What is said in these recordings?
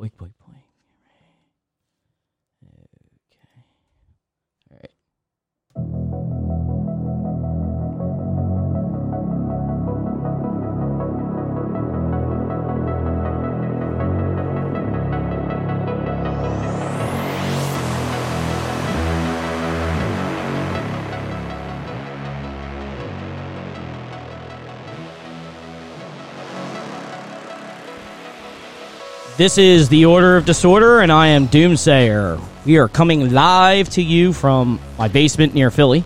boink, boink, boink. This is the Order of Disorder, and I am Doomsayer. We are coming live to you from my basement near Philly.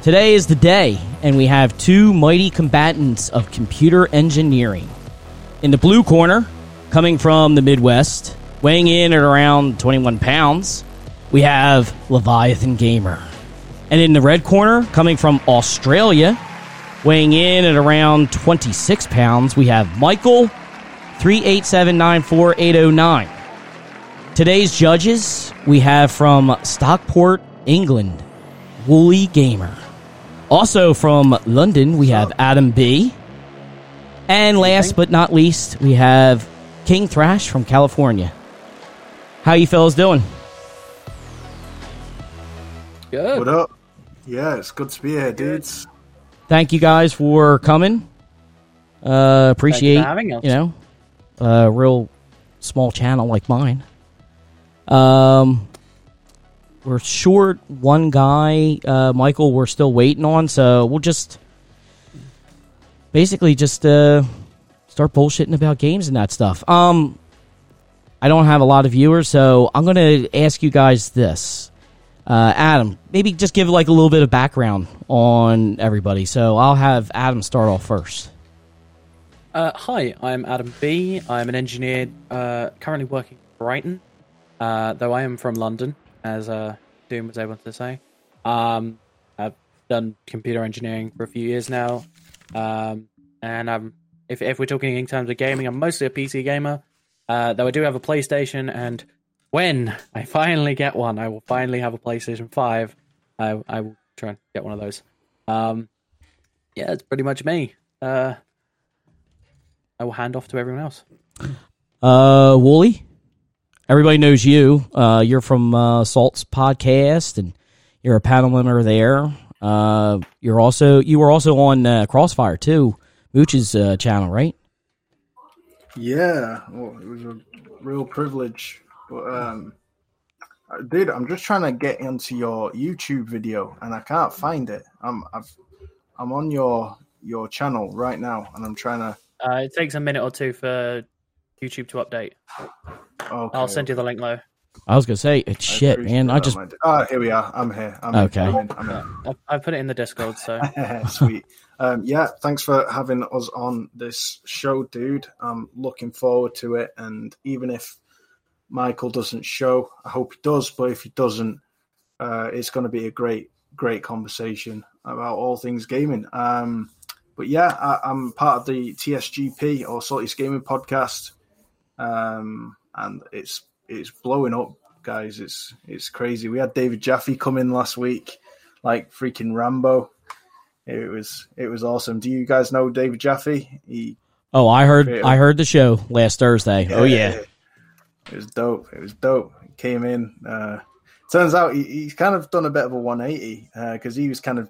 Today is the day, and we have two mighty combatants of computer engineering. In the blue corner, coming from the Midwest, weighing in at around 21 pounds, we have Leviathan Gamer. And in the red corner, coming from Australia, weighing in at around 26 pounds, we have Michael 387948009. Today's judges we have from Stockport, England, Woolly Gamer. Also from London, we have Adam B. And last but not least, we have King Thrash from California. How you fellas doing? Good. What up? Yeah, it's good to be here, dudes. Thank you guys for coming. Uh, appreciate having us. you know a real small channel like mine. Um, we're short one guy, uh, Michael. We're still waiting on, so we'll just basically just uh start bullshitting about games and that stuff. Um, I don't have a lot of viewers, so I'm gonna ask you guys this. Uh, Adam, maybe just give like a little bit of background on everybody. So I'll have Adam start off first. Uh, hi, I'm Adam B. I'm an engineer uh, currently working in Brighton, uh, though I am from London, as uh, Doom was able to say. Um, I've done computer engineering for a few years now, um, and I'm, if, if we're talking in terms of gaming, I'm mostly a PC gamer, uh, though I do have a PlayStation, and when I finally get one, I will finally have a PlayStation 5. I, I will try and get one of those. Um, yeah, it's pretty much me. Uh, I will hand off to everyone else. Uh, Wooly, everybody knows you. Uh, you're from uh, Salt's podcast, and you're a panel member there. Uh, you're also you were also on uh, Crossfire too, Mooch's uh, channel, right? Yeah, well, it was a real privilege. But um, dude, I'm just trying to get into your YouTube video, and I can't find it. I'm I've I'm on your your channel right now, and I'm trying to. Uh, it takes a minute or two for YouTube to update. Okay, I'll send you the link though. I was gonna say it's I shit, man. I just my dude. Ah, here we are. I'm here. I'm Okay. In, I'm in, I'm in. I, I put it in the Discord, so Sweet. Um, yeah, thanks for having us on this show, dude. I'm looking forward to it. And even if Michael doesn't show, I hope he does. But if he doesn't, uh, it's going to be a great, great conversation about all things gaming. Um, but yeah, I, I'm part of the TSGP or Salty's Gaming Podcast, um, and it's it's blowing up, guys. It's it's crazy. We had David Jaffe come in last week, like freaking Rambo. It was it was awesome. Do you guys know David Jaffe? He oh I heard Yeah. I heard the show last Thursday. Oh yeah, it was dope. It was dope. He came in. Uh, turns out he, he's kind of done a bit of a 180 because he was kind of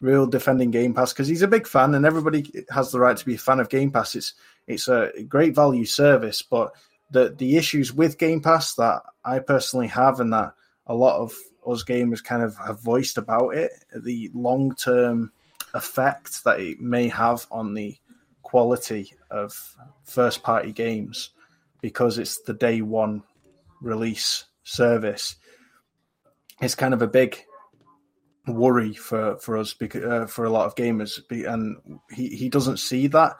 real defending Game Pass because he's a big fan and everybody has the right to be a fan of Game Pass. It's it's a great value service, but the the issues with Game Pass that I personally have and that a lot of us gamers kind of have voiced about it, the long term effect that it may have on the quality of first party games because it's the day one release service. It's kind of a big worry for for us because uh, for a lot of gamers, and he he doesn't see that.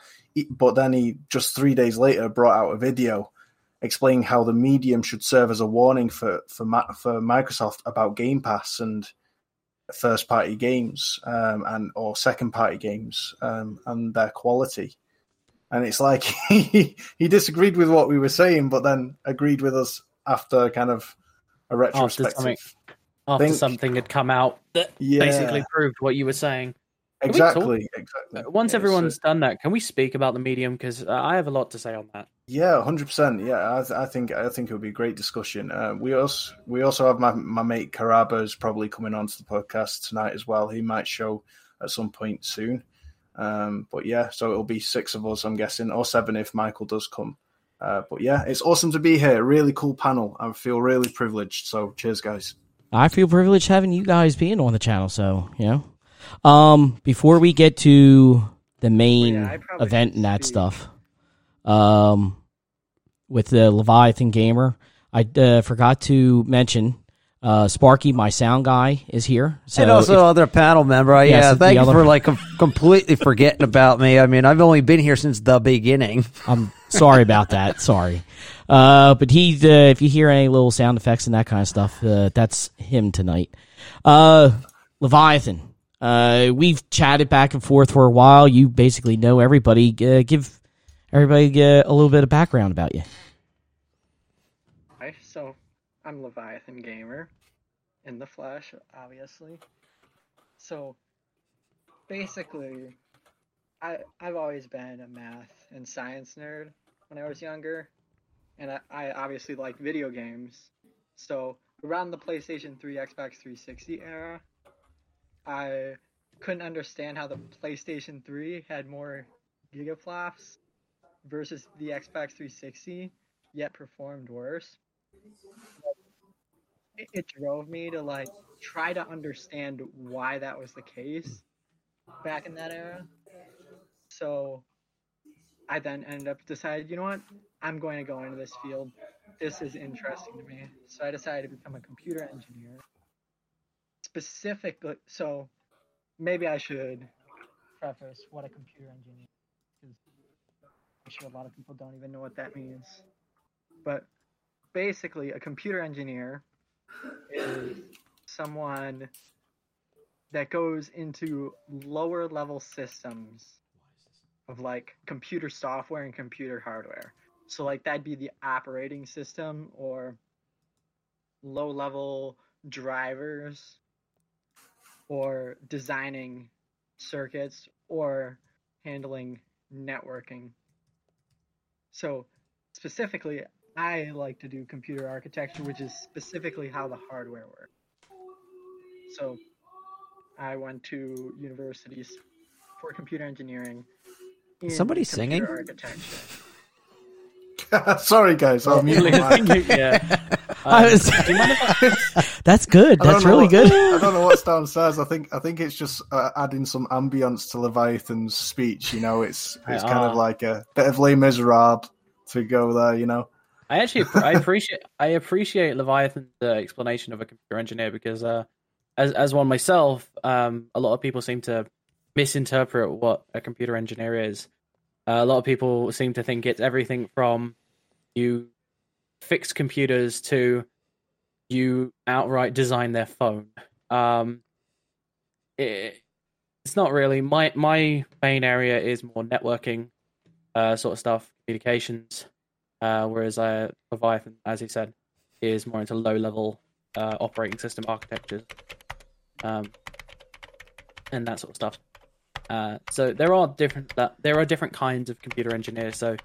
But then he just three days later brought out a video explaining how the medium should serve as a warning for for Ma- for Microsoft about Game Pass and first party games um, and or second party games um, and their quality. And it's like he he disagreed with what we were saying, but then agreed with us after kind of a retrospective. After Think- something had come out that Yeah. basically proved what you were saying. Can we talk- Exactly, exactly. Uh, Once Yeah, everyone's so- done that, can we speak about the medium? Because uh, I have a lot to say on that. Yeah, hundred percent. Yeah, I, th- I think I think it would be a great discussion. Uh, we also we also have my my mate Karaba's probably coming onto the podcast tonight as well. He might show at some point soon. Um, but yeah, so it'll be six of us, I'm guessing, or seven if Michael does come. Uh, but yeah, it's awesome to be here. Really cool panel. I feel really privileged. So cheers, guys. I feel privileged having you guys being on the channel. So you know, um, before we get to the main Yeah, event and that speak. stuff, um, with the Leviathan gamer, I uh, forgot to mention. Uh, Sparky, my sound guy, is here. So and also if- other panel member. I- Yes, yeah, the thank you other- for like com- completely forgetting about me. I mean, I've only been here since the beginning. I'm sorry about that. Sorry. Uh, but he, uh, if you hear any little sound effects and that kind of stuff, uh, that's him tonight. Uh, Leviathan. Uh, we've chatted back and forth for a while. You basically know everybody. Uh, give everybody a little bit of background about you. Hi, so I'm Leviathan Gamer in the flesh, obviously. So basically, I I've always been a math and science nerd when I was younger, and I, I obviously like video games. So around the PlayStation 3, Xbox 360 era, I couldn't understand how the PlayStation 3 had more gigaflops versus the Xbox 360, yet performed worse it, it drove me to like try to understand why that was the case back in that era. So I then ended up decided, you know what, I'm going to go into this field. This is interesting to me. So I decided to become a computer engineer. Specifically, so maybe I should preface what a computer engineer is. I'm sure a lot of people don't even know what that means. But basically, a computer engineer is someone that goes into lower level systems of like computer software and computer hardware. So like that'd be the operating system or low level drivers or designing circuits or handling networking. So specifically I like to do computer architecture, which is specifically how the hardware works. So, I went to universities for computer engineering. In Somebody singing? Sorry, guys. I'll mute my mic. yeah. I was- that's good. That's really what- good. I don't know what's downstairs. I think I think it's just uh, adding some ambience to Leviathan's speech. You know, it's it's kind Ah. of like a bit of Les Miserables to go there. You know, I actually I appreciate I appreciate Leviathan's uh, explanation of a computer engineer because uh, as as one myself, um, a lot of people seem to misinterpret what a computer engineer is. Uh, a lot of people seem to think it's everything from you fix computers to you outright design their phone. Um, it, it's not really my my main area is more networking, uh, sort of stuff, communications. Uh, whereas uh, Leviathan, as he said, is more into low level uh, operating system architectures, um, and that sort of stuff. Uh, so there are different uh, there are different kinds of computer engineers. So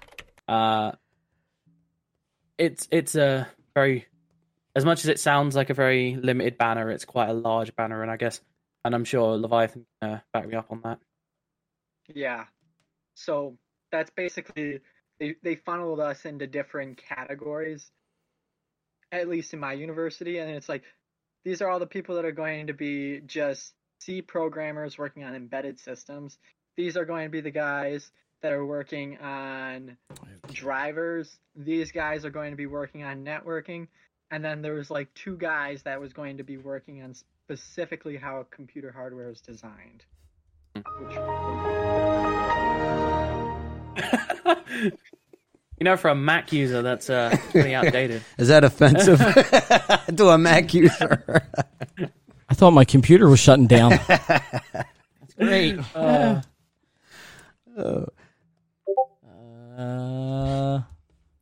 uh, it's it's a very as much as it sounds like a very limited banner, it's quite a large banner, and I guess, and I'm sure Leviathan can uh, back me up on that. Yeah. So that's basically they they funneled us into different categories. At least in my university, and it's like these are all the people that are going to be just C programmers working on embedded systems. These are going to be the guys that are working on drivers. These guys are going to be working on networking. And then there was like two guys that was going to be working on specifically how computer hardware is designed. You know, for a Mac user, that's uh, pretty outdated. Is that offensive to a Mac user? I thought my computer was shutting down. That's great. Uh, uh,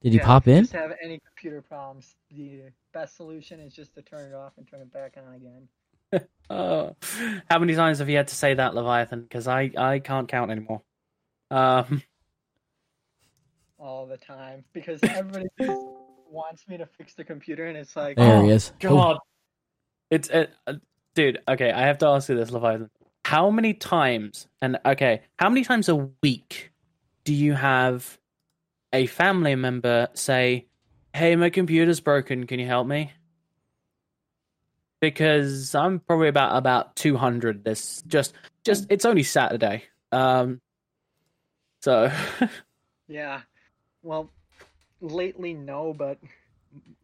did you Yeah, pop in? Just have any computer problems. The best solution is just to turn it off and turn it back on again. Oh, how many times have you had to say that, Leviathan? Because I, I can't count anymore. Um, all the time because everybody wants me to fix the computer, and it's like, There Oh, he is. God, it's uh, uh, dude. Okay, I have to ask you this, Leviathan. How many times? And okay, how many times a week do you have a family member say, "Hey, my computer's broken. Can you help me?" Because I'm probably about about two hundred. This just just it's only Saturday. Um, so yeah. Well, lately no, but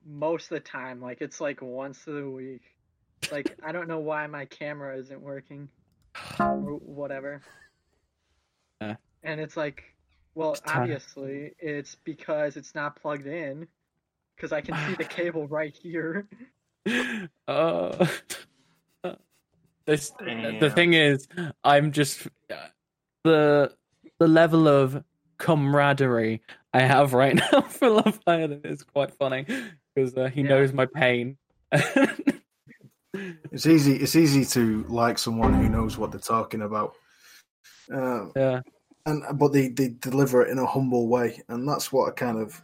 most of the time, like it's like once a week. Like I don't know why my camera isn't working or whatever. Yeah. And it's like, well, It's obviously it's because it's not plugged in. Because I can see the cable right here. uh, this the thing is i'm just the the level of camaraderie i have right now for Leviathan is quite funny because uh, he Yeah. knows my pain It's easy. It's easy to like someone who knows what they're talking about. Um, yeah and but they, they deliver it in a humble way, and that's what I kind of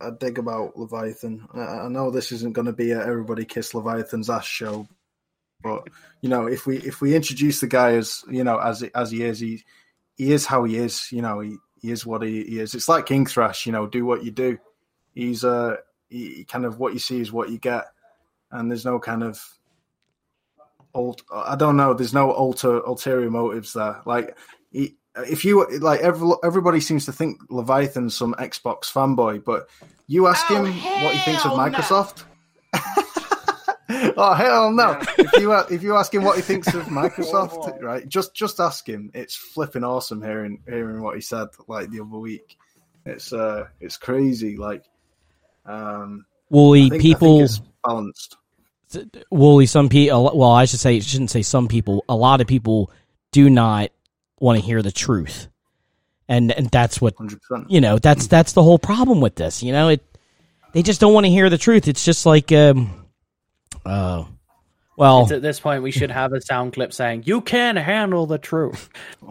I dig about Leviathan. I, I know this isn't going to be a everybody kiss Leviathan's ass show, but you know if we if we introduce the guy as you know as as he is, he he is how he is. You know he, he is what he, he is. It's like King Thrash. You know, do what you do. He's uh he, he kind of what you see is what you get, and there's no kind of old. I don't know. There's no alter ulterior motives there. Like he, if you like, every, everybody seems to think Leviathan's some Xbox fanboy, but you ask him what he thinks of Microsoft. oh hell no! Yeah. if you if you ask him what he thinks of Microsoft, whoa. right? Just just ask him. It's flipping awesome hearing hearing what he said like the other week. It's uh it's crazy. Like um, I Woolly think, people, balanced. Woolly. Some people. Well, I should say, shouldn't say some people. A lot of people do not want to hear the truth, and and that's what Hundred percent. you know. That's that's the whole problem with this. You know, it. They just don't want to hear the truth. It's just like, um, uh, well, It's at this point we should have a sound clip saying you can't handle the truth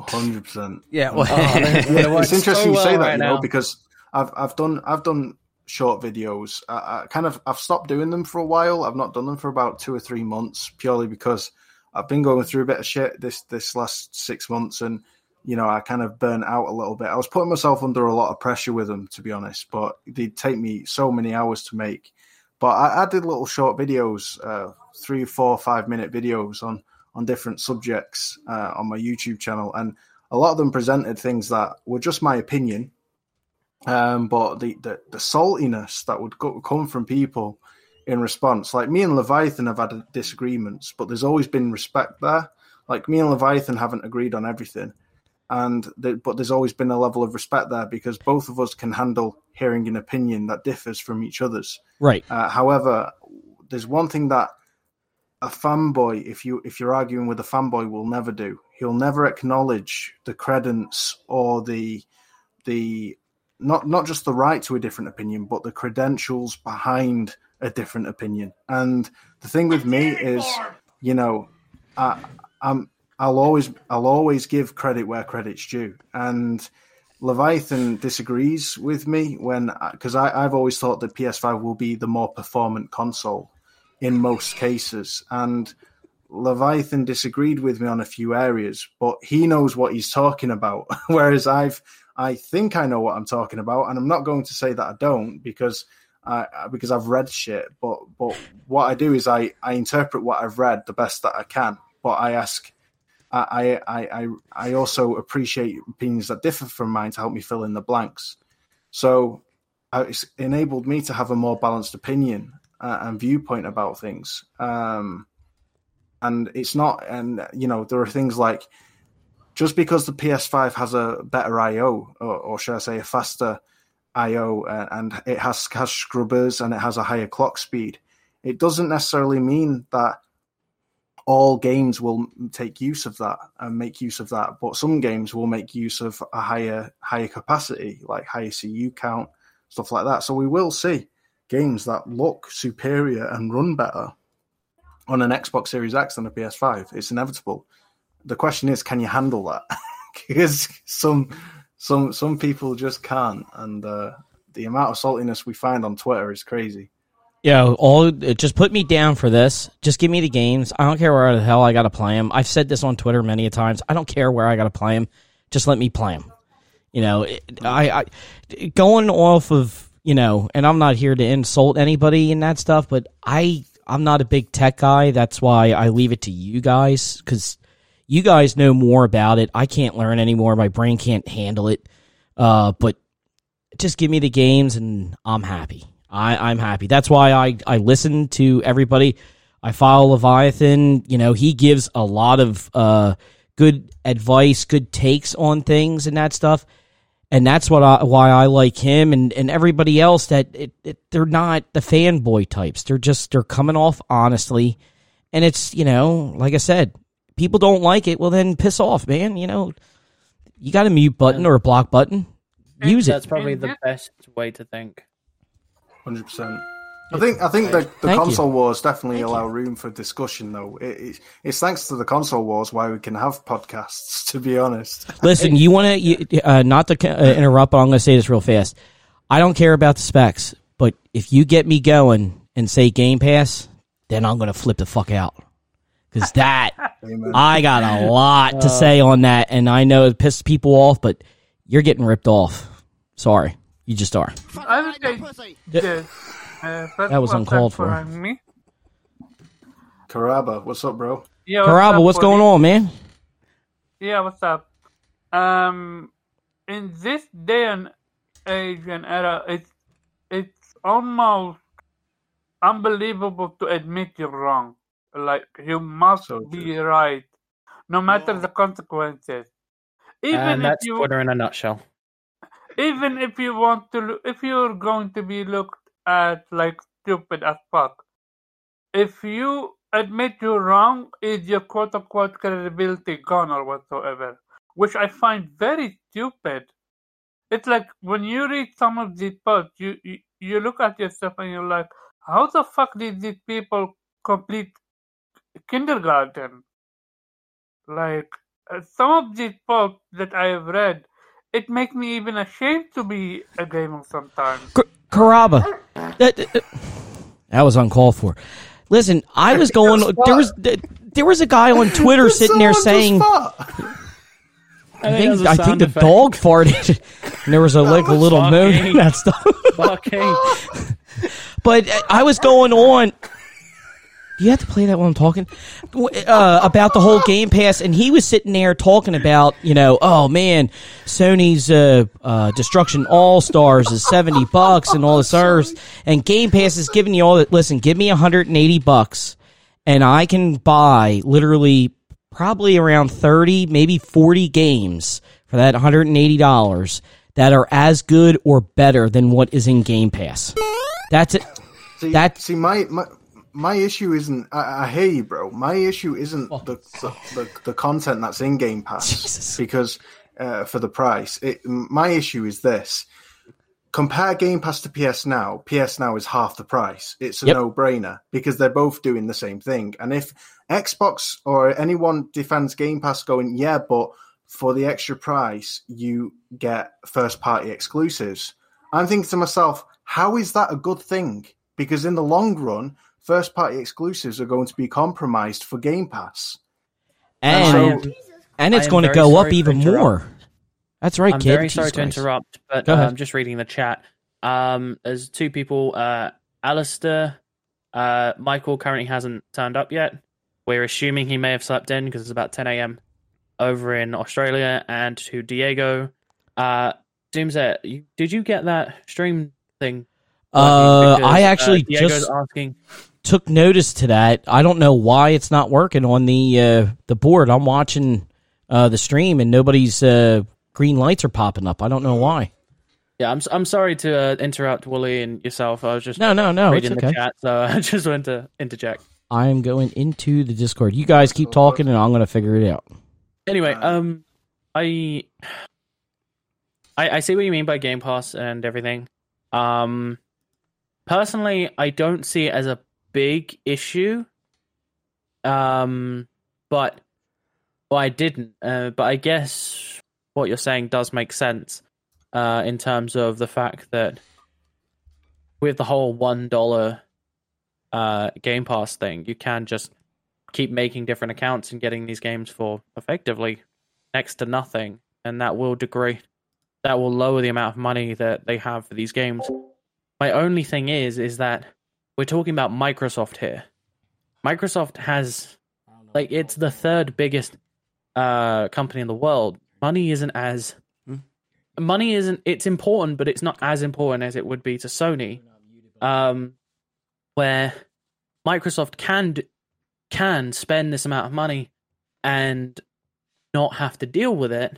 Hundred percent. Yeah, well, Oh, that's gonna it's interesting so you say well that, right you know, now. because I've I've done I've done short videos. I, I kind of I've stopped doing them for a while. I've not done them for about two or three months, purely because I've been going through a bit of shit this this last six months, and you know I kind of burnt out a little bit. I was putting myself under a lot of pressure with them, to be honest, but they'd take me so many hours to make. But I, I did little short videos, uh, three, four, five minute videos on on different subjects uh, on my YouTube channel, and a lot of them presented things that were just my opinion, um, but the, the the saltiness that would go, come from people in response, like me and Leviathan have had disagreements, but there's always been respect there. Like me and Leviathan haven't agreed on everything, and the, but there's always been a level of respect there because both of us can handle hearing an opinion that differs from each other's. right. Uh, however, there's one thing that a fanboy, if you if you're arguing with a fanboy, will never do. He'll never acknowledge the credence or the the not not just the right to a different opinion, but the credentials behind a different opinion. And the thing with me is, you know, I, I'm I'll always I'll always give credit where credit's due, and Leviathan disagrees with me when because I've always thought that PS5 will be the more performant console in most cases, and Leviathan disagreed with me on a few areas, but he knows what he's talking about, whereas I've I think I know what I'm talking about, and I'm not going to say that I don't because I because I've read shit, but but what I do is I I interpret what I've read the best that I can, but I ask. I, I, I, I also appreciate opinions that differ from mine to help me fill in the blanks. So uh, it's enabled me to have a more balanced opinion uh, and viewpoint about things. Um, and it's not, and you know, there are things like just because the PS5 has a better I/O, or, or should I say, a faster I/O, and it has has scrubbers and it has a higher clock speed, it doesn't necessarily mean that all games will take use of that and make use of that, but some games will make use of a higher higher capacity, like higher CU count, stuff like that. So we will see games that look superior and run better on an Xbox Series X than a PS5. It's inevitable. The question is, can you handle that? because some some some people just can't, and uh, the amount of saltiness we find on Twitter is crazy. Yeah, all just put me down for this. Just give me the games. I don't care where the hell I got to play them. I've said this on Twitter many a times. I don't care where I got to play them. Just let me play them. You know, I, I going off of you know, and I'm not here to insult anybody and that stuff, but I I'm not a big tech guy. That's why I leave it to you guys because you guys know more about it. I can't learn anymore. My brain can't handle it. Uh, but just give me the games and I'm happy. I, I'm happy. That's why I, I listen to everybody. I follow Leviathan. You know, he gives a lot of uh, good advice, good takes on things and that stuff. And that's what I, why I like him and, and everybody else that it, it, they're not the fanboy types. They're just, they're coming off honestly. And it's, you know, like I said, people don't like it. Well, then piss off, man. You know, you got a mute button or a block button. Use it. That's probably the best way to think. Hundred percent. I think I think the, the Thank console wars definitely allow room for discussion, though. It, it, it's thanks to the console wars why we can have podcasts. To be honest, Listen, you want to uh, not to uh, interrupt, but I'm going to say this real fast. I don't care about the specs, but if you get me going and say Game Pass, then I'm going to flip the fuck out. Because that, Amen. I got a lot to say on that, and I know it pisses people off, but you're getting ripped off. Sorry, you just are. I would say yes. Uh, That was uncalled thanks for. Me. Karaba, what's up, bro? Yeah, Karaba, what's going on, man? Yeah, what's up? Um, in this day and age and era, it's it's almost unbelievable to admit you're wrong. Like you must So be right, no matter the consequences. Even and if that's you, Twitter in a nutshell. even if you want to, if you're going to be looked at like stupid as fuck, if you admit you're wrong, is your quote unquote credibility gone or whatsoever? Which I find very stupid. It's like when you read some of these posts, you, you you look at yourself and you're like, how the fuck did these people complete kindergarten? Like uh, some of these posts that I have read, it makes me even ashamed to be a gamer sometimes. K- Karaba, that, that that was uncalled for. Listen, I was going. There was there was a guy on Twitter sitting there Someone just saying. I think, I think the dog farted. and there was a like a little moan and fucking- that stuff. But uh, I was going on. Do you have to play that while I'm talking? Uh, about the whole Game Pass, and he was sitting there talking about, you know, oh man, Sony's uh, uh, Destruction All Stars is seventy bucks and all this others, and Game Pass is giving you all that. Listen, give me 180 bucks, and I can buy literally probably around 30, maybe 40 games for that 180 dollars that are as good or better than what is in Game Pass. That's it. See, That- see, my, my my issue isn't. I, I hear you, bro. My issue isn't the, the, the the content that's in Game Pass Jesus. because uh, for the price. It, my issue is this: compare Game Pass to PS Now. PS Now is half the price. It's a Yep. no brainer because they're both doing the same thing. And if Xbox or anyone defends Game Pass, going, yeah, but for the extra price, you get first party exclusives. I'm thinking to myself, how is that a good thing? Because in the long run, first party exclusives are going to be compromised for Game Pass. and so- and it's going to go up even more. That's right, I'm kid. very sorry Jesus to Christ. interrupt, but I'm just reading the chat. Um, there's two people. Uh, Alistair, uh, Michael currently hasn't turned up yet. We're assuming he may have slept in because it's about 10 a.m. over in Australia. And to Diego, uh, Doomsday, did you get that stream thing? Uh, Because, I actually Diego's just asking. Took notice to that. I don't know why it's not working on the uh, the board. I'm watching uh, the stream and nobody's uh, green lights are popping up. I don't know why. Yeah, I'm I'm sorry to uh, interrupt Wooly and yourself. I was just No, no, no. Reading okay. the chat, so I just wanted to interject. I am going into the Discord. You guys keep talking, and I'm going to figure it out. Anyway, um, I, I I see what you mean by Game Pass and everything. Um, personally, I don't see it as a big issue. Um, but well, I didn't. Uh, but I guess what you're saying does make sense. Uh, in terms of the fact that with the whole one dollar uh Game Pass thing, you can just keep making different accounts and getting these games for effectively next to nothing, and that will degrade. That will lower the amount of money that they have for these games. My only thing is, is that we're talking about Microsoft here. Microsoft has, like, it's the third biggest uh, company in the world. Money isn't as money isn't. It's important, but it's not as important as it would be to Sony. Um, where Microsoft can can spend this amount of money and not have to deal with it,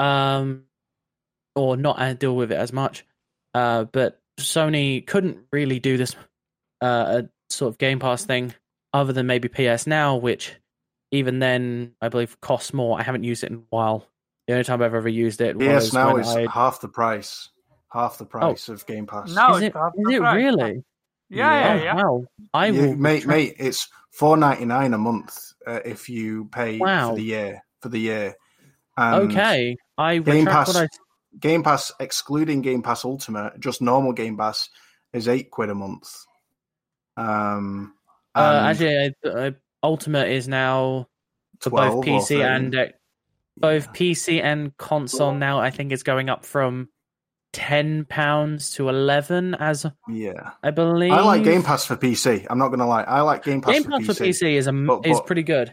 um, or not uh, deal with it as much. Uh, but Sony couldn't really do this uh, sort of Game Pass thing other than maybe PS Now, which even then I believe costs more. I haven't used it in a while. The only time I've ever used it was PS now when is I. half the price, half the price of Game Pass. Now Is it's it, half is the it price. really? Yeah, yeah, Oh, yeah. wow. I You- will mate, try- mate, it's four ninety nine a month uh, if you pay Wow. for the year for the year. And Okay, I Game Pass, what I Game Pass, excluding Game Pass Ultimate, just normal Game Pass is eight quid a month. Um, Uh, actually, uh, uh, Ultimate is now for both PC and uh, both PC and console. Now, I think it's going up from ten pounds to eleven, as yeah, I believe. I like Game Pass for PC. I'm not gonna lie, I like Game Pass, Game for, Pass PC, for PC is a, But- is pretty good.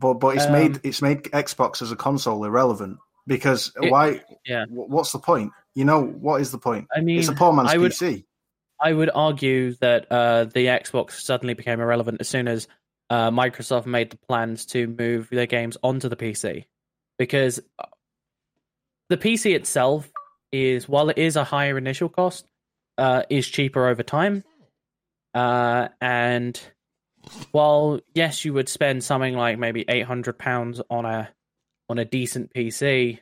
but but it's Um, made it's made Xbox as a console irrelevant because It- why? yeah. What's the point? You know what is the point? I mean, it's a poor man's I would PC. I would argue that uh, the Xbox suddenly became irrelevant as soon as uh, Microsoft made the plans to move their games onto the PC, because uh, the PC itself is, while it is a higher initial cost, uh, is cheaper over time. Uh, and while yes, you would spend something like maybe eight hundred pounds on a on a decent PC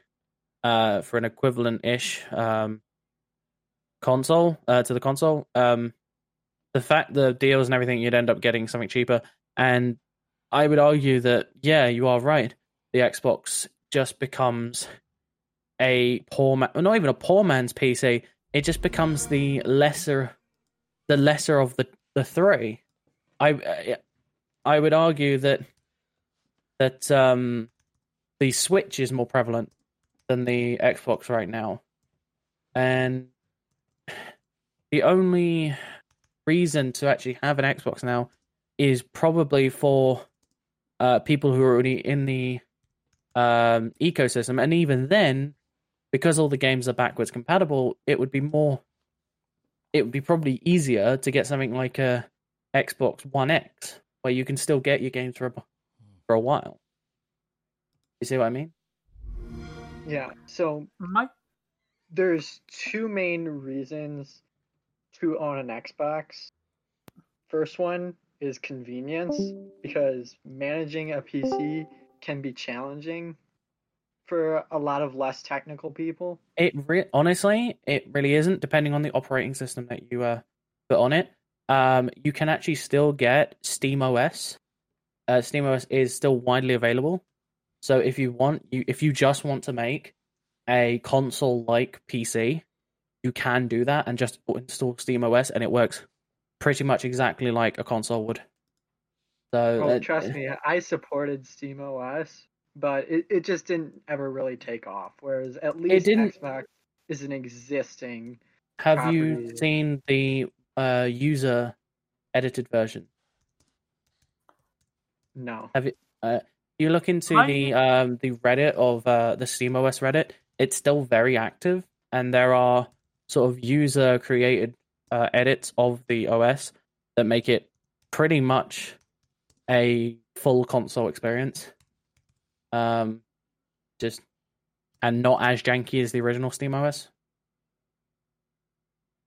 uh, for an equivalent ish um, console uh, to the console. Um, the fact the deals and everything, you'd end up getting something cheaper. And I would argue that yeah, you are right. The Xbox just becomes a poor man, not even a poor man's PC. It just becomes the lesser, the lesser of the the three. I I- I would argue that that um, the Switch is more prevalent than the Xbox right now, and the only reason to actually have an Xbox now is probably for uh, people who are already in the um, ecosystem, and even then, because all the games are backwards compatible, it would be more. It would be probably easier to get something like a Xbox One X, where you can still get your games for a, for a while. You see what I mean? Yeah. So My there's two main reasons to own an Xbox. First one is convenience because managing a PC can be challenging for a lot of less technical people. It re- honestly, it really isn't. Depending on the operating system that you uh, put on it, um, you can actually still get Steam OS. Uh, Steam OS is still widely available. So if you want, you if you just want to make a console-like PC, you can do that and just install Steam OS, and it works pretty much exactly like a console would. So Oh, uh, trust me, I supported Steam OS, but it, it just didn't ever really take off. Whereas at least Xbox is an existing. Have you seen the uh, user edited version? No. Have you? Uh, you look into I- the um, the Reddit of uh, the SteamOS Reddit. It's still very active, and there are sort of user created uh, edits of the OS that make it pretty much a full console experience. Um, just and not as janky as the original SteamOS.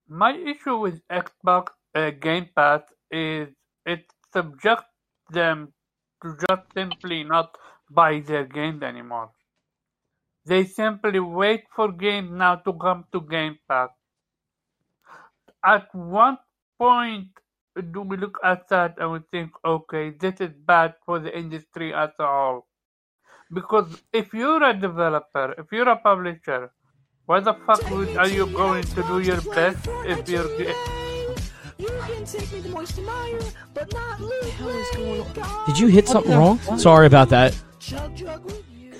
my issue with Xbox uh, Game Pass is it subjects them to just simply not buy their games anymore. They simply wait for games now to come to Game Pass. At one point, do we look at that and we think, okay, this is bad for the industry as a whole? Because if you're a developer, if you're a publisher, why the fuck would, are you going to do your best if you're Did you hit something wrong? Sorry about that. Chug jug with you.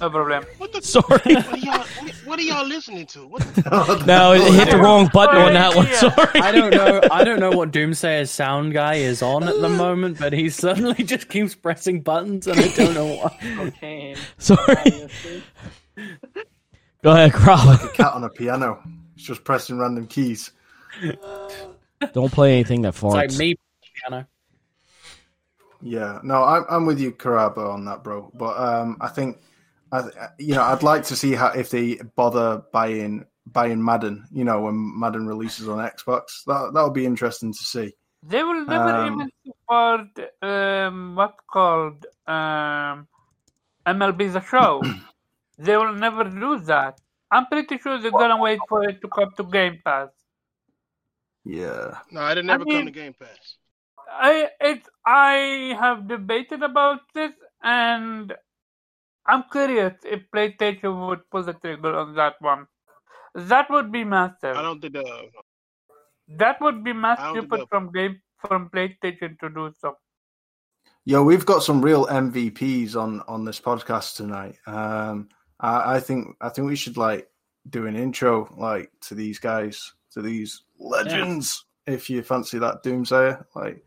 no problem? What the? Sorry. What are y'all? What, what are y'all listening to? What the, No, it hit the wrong button on that one. Sorry. I don't know. I don't know what Doomsayer's sound guy is on at the moment, but he suddenly just keeps pressing buttons, and I don't know why. Okay. Sorry. Go ahead, Crowley. Cat on a piano. It's just pressing random keys. Don't play anything that It's like farts. me, piano. Yeah, no, I'm I'm with you, Karaba, on that, bro. But um, I think, I, you know, I'd like to see how if they bother buying buying Madden. You know, when Madden releases on Xbox, that that would be interesting to see. They will never Um, even support um, what's called um, MLB the show. they will never do that. I'm pretty sure they're gonna wait for it to come to Game Pass. Yeah, no, it'll never come mean- to Game Pass. I it's I have debated about this, and I'm curious if PlayStation would pull the trigger on that one. That would be massive. I don't think they'll. That would be I don't massive think from game from PlayStation to do so. yo, we've got some real MVPs on on this podcast tonight. Um, I, I think I think we should like do an intro like to these guys, to these legends. If you fancy that Doomsayer, like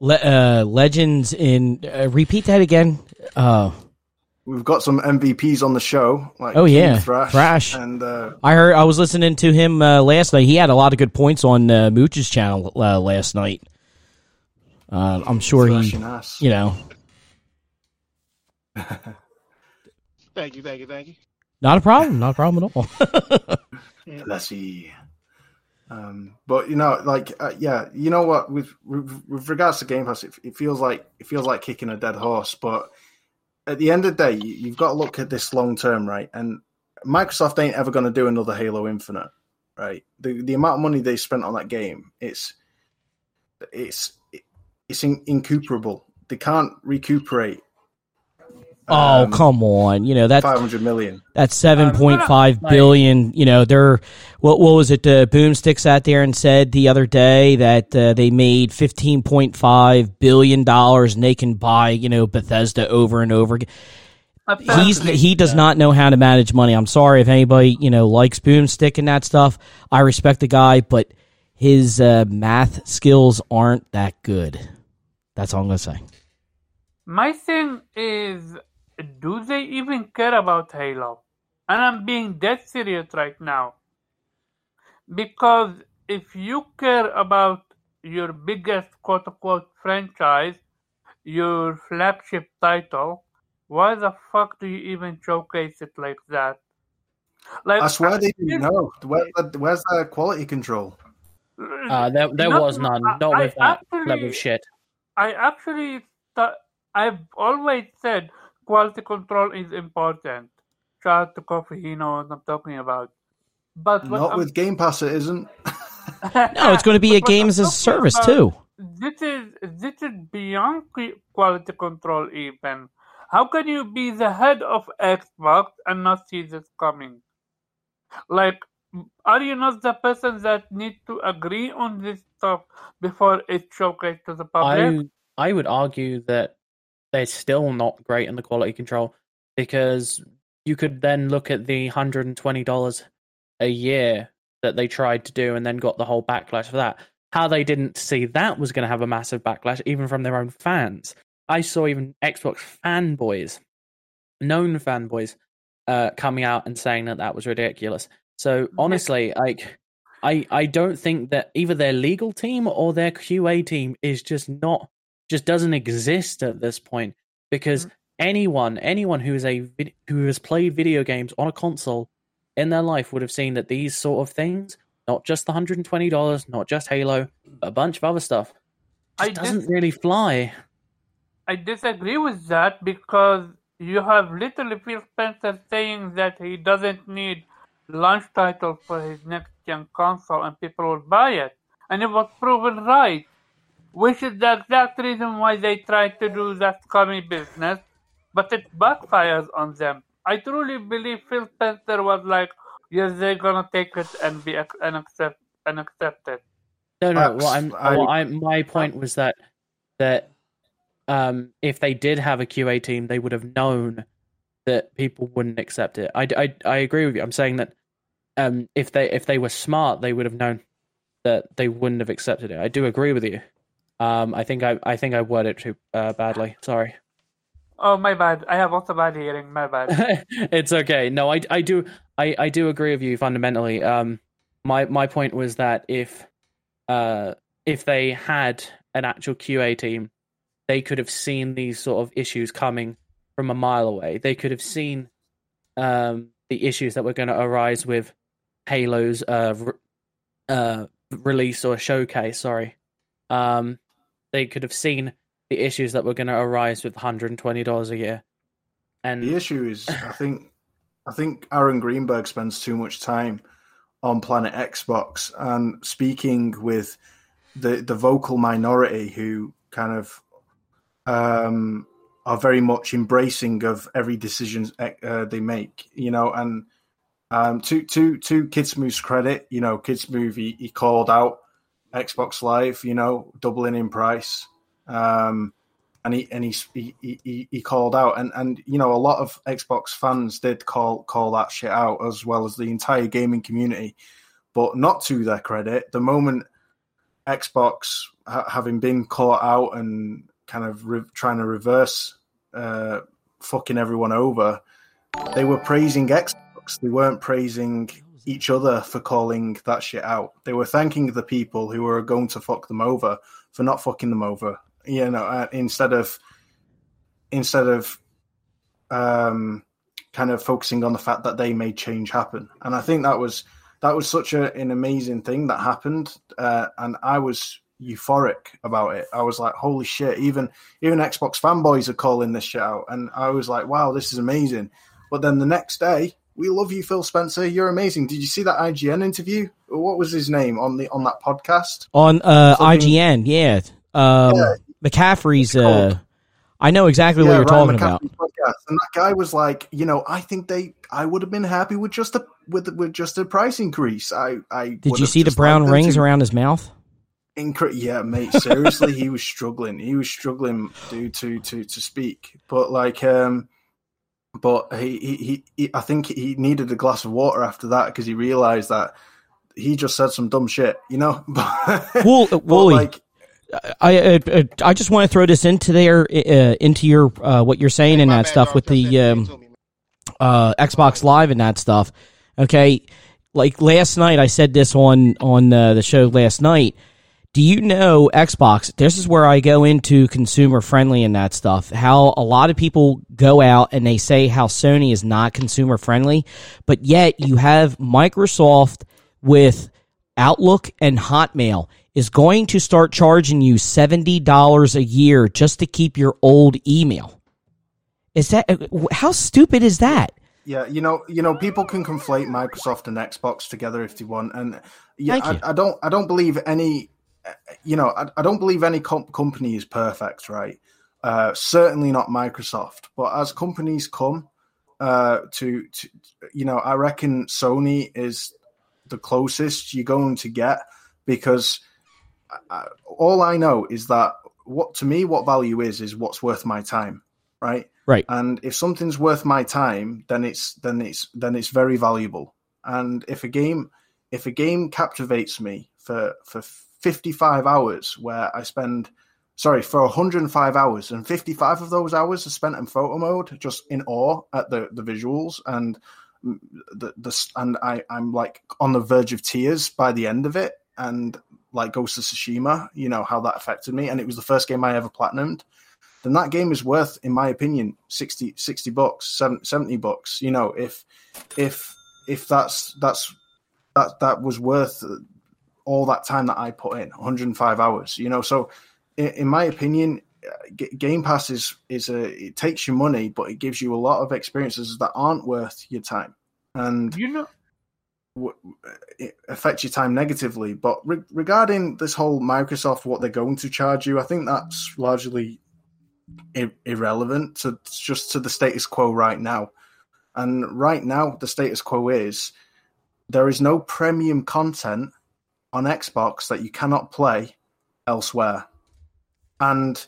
Le- uh, legends in. Uh, repeat that again. Uh, we've got some MVPs on the show. Like Oh, King yeah, Thrash, Thrash. and uh, I heard. I was listening to him uh, last night. He had a lot of good points on uh, Mooch's channel uh, last night. Uh, I'm sure he, thrashing ass. you know, Thank you, thank you, thank you. not a problem. Not a problem at all. Let's see. Um, but you know, like, uh, yeah, you know what? With, with with regards to Game Pass, it, it feels like it feels like kicking a dead horse. But at the end of the day, you, you've got to look at this long term, right? And Microsoft ain't ever going to do another Halo Infinite, right? The the amount of money they spent on that game, it's it's it's in, incuperable. They can't recuperate. Oh um, come on! You know that five hundred million. That's seven point five like- You know, they're what what was it? Uh, Boomstick sat there and said the other day that uh, they made fifteen point five billion dollars, and they can buy you know Bethesda over and over again. He's he does not know how to manage money. I'm sorry if anybody you know likes Boomstick and that stuff. I respect the guy, but his uh, math skills aren't that good. That's all I'm gonna say. My thing is, do they even care about Halo? And I'm being dead serious right now. Because if you care about your biggest quote unquote franchise, your flagship title, why the fuck do you even showcase it like that? Like That's why they didn't know. Where, where's the quality control? Uh, there, there Not- was none. Not I with that actually- level of shit. I actually thought I've always said quality control is important. Shout out to Coffee, he knows what I'm talking about. But what Not I'm- with Game Pass, it isn't. No, it's going to be a But games as a service about- too. This is this is beyond quality control. Even how can you be the head of Xbox and not see this coming? Like, are you not the person that needs to agree on this stuff before it's showcased to the public? I I would argue that they're still not great in the quality control because you could then look at the hundred and twenty dollars a year that they tried to do and then got the whole backlash for that. How they didn't see that was going to have a massive backlash, even from their own fans. I saw even Xbox fanboys, known fanboys, uh, coming out and saying that that was ridiculous. So honestly, like, I I don't think that either their legal team or their QA team is just not just doesn't exist at this point because mm-hmm. anyone anyone who is a who has played video games on a console in their life would have seen that these sort of things, not just the hundred and twenty dollars, not just Halo, but a bunch of other stuff, I doesn't dis- really fly. I disagree with that because you have literally Phil Spencer saying that he doesn't need launch title for his next gen console and people will buy it. and it was proven right. Which is the exact reason why they tried to do that scummy business, but it backfires on them. I truly believe Phil Spencer was like, yes, they're gonna take it and be ac- and accept and accept it. No, no. Facts. What I'm, I- what I'm, my point was that that um, if they did have a QA team, they would have known that people wouldn't accept it. I, I, I agree with you. I'm saying that um, if they if they were smart, they would have known that they wouldn't have accepted it. I do agree with you. Um, I think I I think I worded it too uh, badly. Sorry. Oh my bad. I have also bad hearing. My bad. it's okay. No, I, I do I, I do agree with you fundamentally. Um, my my point was that if uh if they had an actual QA team, they could have seen these sort of issues coming from a mile away. They could have seen um the issues that were going to arise with Halo's uh re- uh release or showcase. Sorry, um, they could have seen the issues that were going to arise with one hundred and twenty dollars a year. And The issue is, I think, I think Aaron Greenberg spends too much time on Planet Xbox and speaking with the the vocal minority who kind of um, are very much embracing of every decision uh, they make. You know, and um, to to to Kidsmooth's credit, you know, Kidsmove he, he called out Xbox Live, you know, doubling in price. Um, and he and he, he he called out and and you know a lot of Xbox fans did call call that shit out as well as the entire gaming community, but not to their credit. The moment Xbox ha- having been caught out and kind of re- trying to reverse uh, fucking everyone over, they were praising Xbox. They weren't praising each other for calling that shit out. They were thanking the people who were going to fuck them over for not fucking them over. You know uh, instead of instead of um kind of focusing on the fact that they made change happen. And i think that was that was such a, an amazing thing that happened uh, and i was euphoric about it. I was like holy shit even even xbox fanboys are calling this shit out. And i was like wow this is amazing. But then the next day we love you phil spencer you're amazing did you see that ign interview what was his name on the on that podcast On uh, IGN, yeah. Um, Yeah. McCaffrey's. Uh, I know exactly what you're Ryan talking about. Podcast. And that guy was like, you know, I think they, I would have been happy with just a with with just a price increase. I, I Did you see the brown rings to around his mouth? Incre- yeah, mate. Seriously, he was struggling. He was struggling, dude, to to to speak. But like, um, but he he, he, he I think he needed a glass of water after that because he realized that he just said some dumb shit, you know. well, Wool, but, Wooly, like, I uh, I just want to throw this into there uh, into your uh, what you're saying and that stuff with the um, uh, Xbox Live and that stuff. Okay, like last night I said this on on uh, the show last night. Do you know Xbox? This is where I go into consumer friendly and that stuff. How a lot of people go out and they say how Sony is not consumer friendly, but yet you have Microsoft with Outlook and Hotmail is going to start charging you $70 a year just to keep your old email. Is that how stupid is that? Yeah, you know, you know, people can conflate Microsoft and Xbox together if they want, and yeah. I, I don't, I don't believe any, you know, I, I don't believe any com- company is perfect, right? Uh, certainly not Microsoft, but as companies come uh, to, to, you know, I reckon Sony is the closest you're going to get because I, all I know is that what to me, what value is, is what's worth my time, right? Right. and if something's worth my time then it's then it's then it's very valuable and if a game if a game captivates me for for 55 hours where i spend sorry for 105 hours and 55 of those hours are spent in photo mode just in awe at the the visuals and mm, the the and i i'm like on the verge of tears by the end of it and like ghost of tsushima you know how that affected me and it was the first game i ever platinumed then that game is worth, in my opinion, 60, 60 bucks, 70 bucks. You know, if if if that's that's that that was worth all that time that I put in, 105 hours. You know, so in, in my opinion, G- Game Pass is is a it takes your money, but it gives you a lot of experiences that aren't worth your time. And You know, w- it affects your time negatively. But re- regarding this whole Microsoft, what they're going to charge you, I think that's largely irrelevant to just to the status quo right now. And right now, the status quo is there is no premium content on Xbox that you cannot play elsewhere. And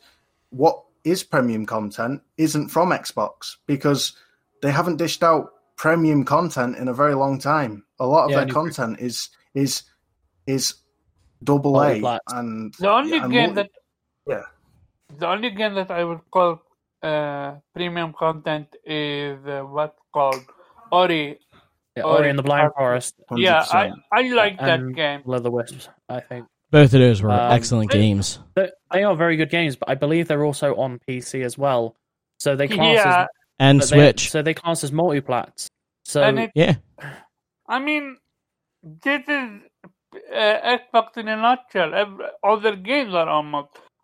what is premium content isn't from Xbox because they haven't dished out premium content in a very long time. A lot of Yeah, their and you- content is is is double A Multiplat. and The only and game multi- that yeah. the only game that I would call uh, premium content is uh, what's called Ori. Yeah, Ori and the Blind Forest, Yeah, I 100%. I like that and game. Will of Wisps. I think Both of those were Um, excellent they- games. they, they are very good games, but I believe they're also on PC as well. So they class Yeah, as And but they- Switch. so they class as multiplats. So and it, yeah. I mean, this is uh, Xbox in a nutshell. Every, all their games are on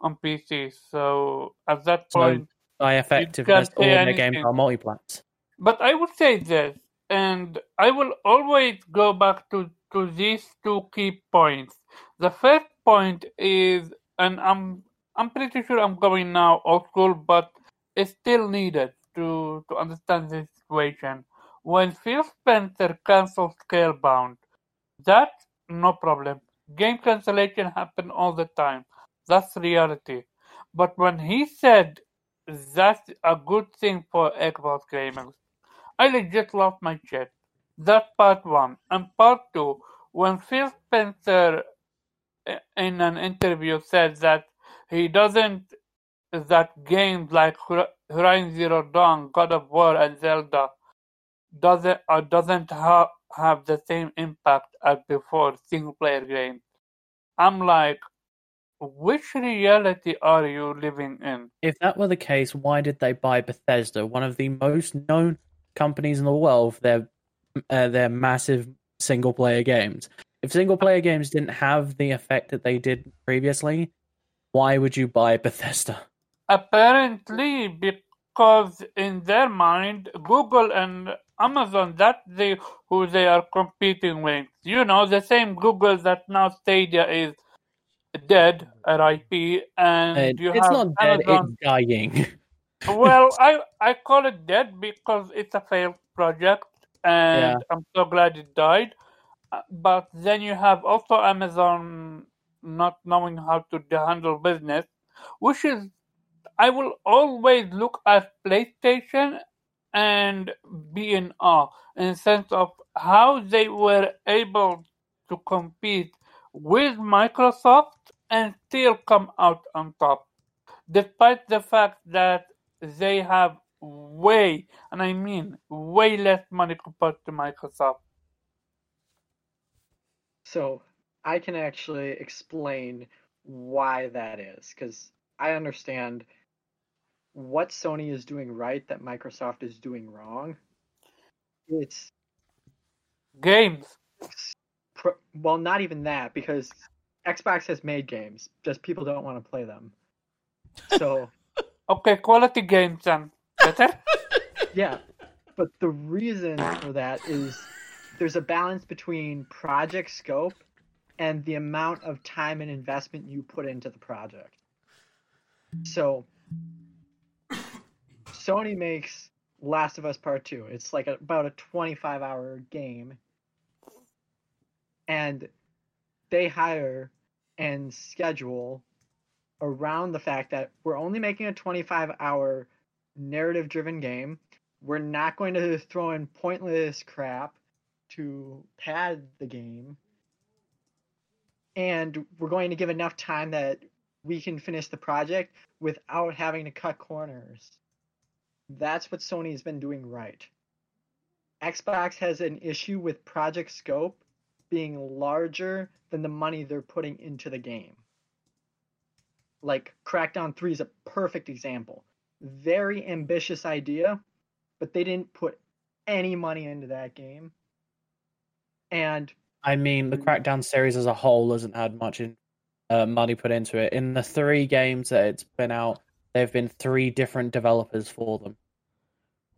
on PC. So at that So- point, by can't effectiveness, all say their games are multiplats. But I would say this, and I will always go back to, to these two key points. The first point is, and I'm I'm pretty sure I'm going now old school, but it's still needed to to understand the situation. When Phil Spencer canceled Scalebound, that's no problem. Game cancellation happen all the time. That's reality. But when he said that's a good thing for Xbox gamers, I legit lost my shit. That's part one. And part two, when Phil Spencer in an interview said that he doesn't, that games like Horizon Zero Dawn, God of War, and Zelda doesn't uh, doesn't ha- have the same impact as before single player games. I'm like, which reality are you living in? If that were the case, why did they buy Bethesda, one of the most known companies in the world for their uh, their massive single player games? If single player games didn't have the effect that they did previously, why would you buy Bethesda? Apparently, because in their mind, Google and Amazon, that they who they are competing with. You know, the same Google that now Stadia is dead, RIP, and you it's have not dead; Amazon. it's dying. well, I I call it dead because it's a failed project, and Yeah. I'm so glad it died. Uh, But then you have also Amazon not knowing how to handle business, which is I will always look at PlayStation and be in awe in the sense of how they were able to compete with Microsoft and still come out on top despite the fact that they have way, and I mean way less money compared to Microsoft. So I can actually explain why that is because I understand what Sony is doing right that Microsoft is doing wrong. It's Games. well, not even that because Xbox has made games, just people don't want to play them. So Okay, quality games then. Better? yeah, but the reason for that is there's a balance between project scope and the amount of time and investment you put into the project. So Sony makes Last of Us Part 2. It's like a, about a 25 hour game. And they hire and schedule around the fact that we're only making a 25 hour narrative driven game. We're not going to throw in pointless crap to pad the game. And we're going to give enough time that we can finish the project without having to cut corners. That's what Sony has been doing right. Xbox has an issue with project scope being larger than the money they're putting into the game. Like Crackdown 3 is a perfect example. Very ambitious idea, but they didn't put any money into that game. And I mean, the Crackdown series as a whole hasn't had much in, uh, money put into it. In the three games that it's been out, there have been three different developers for them.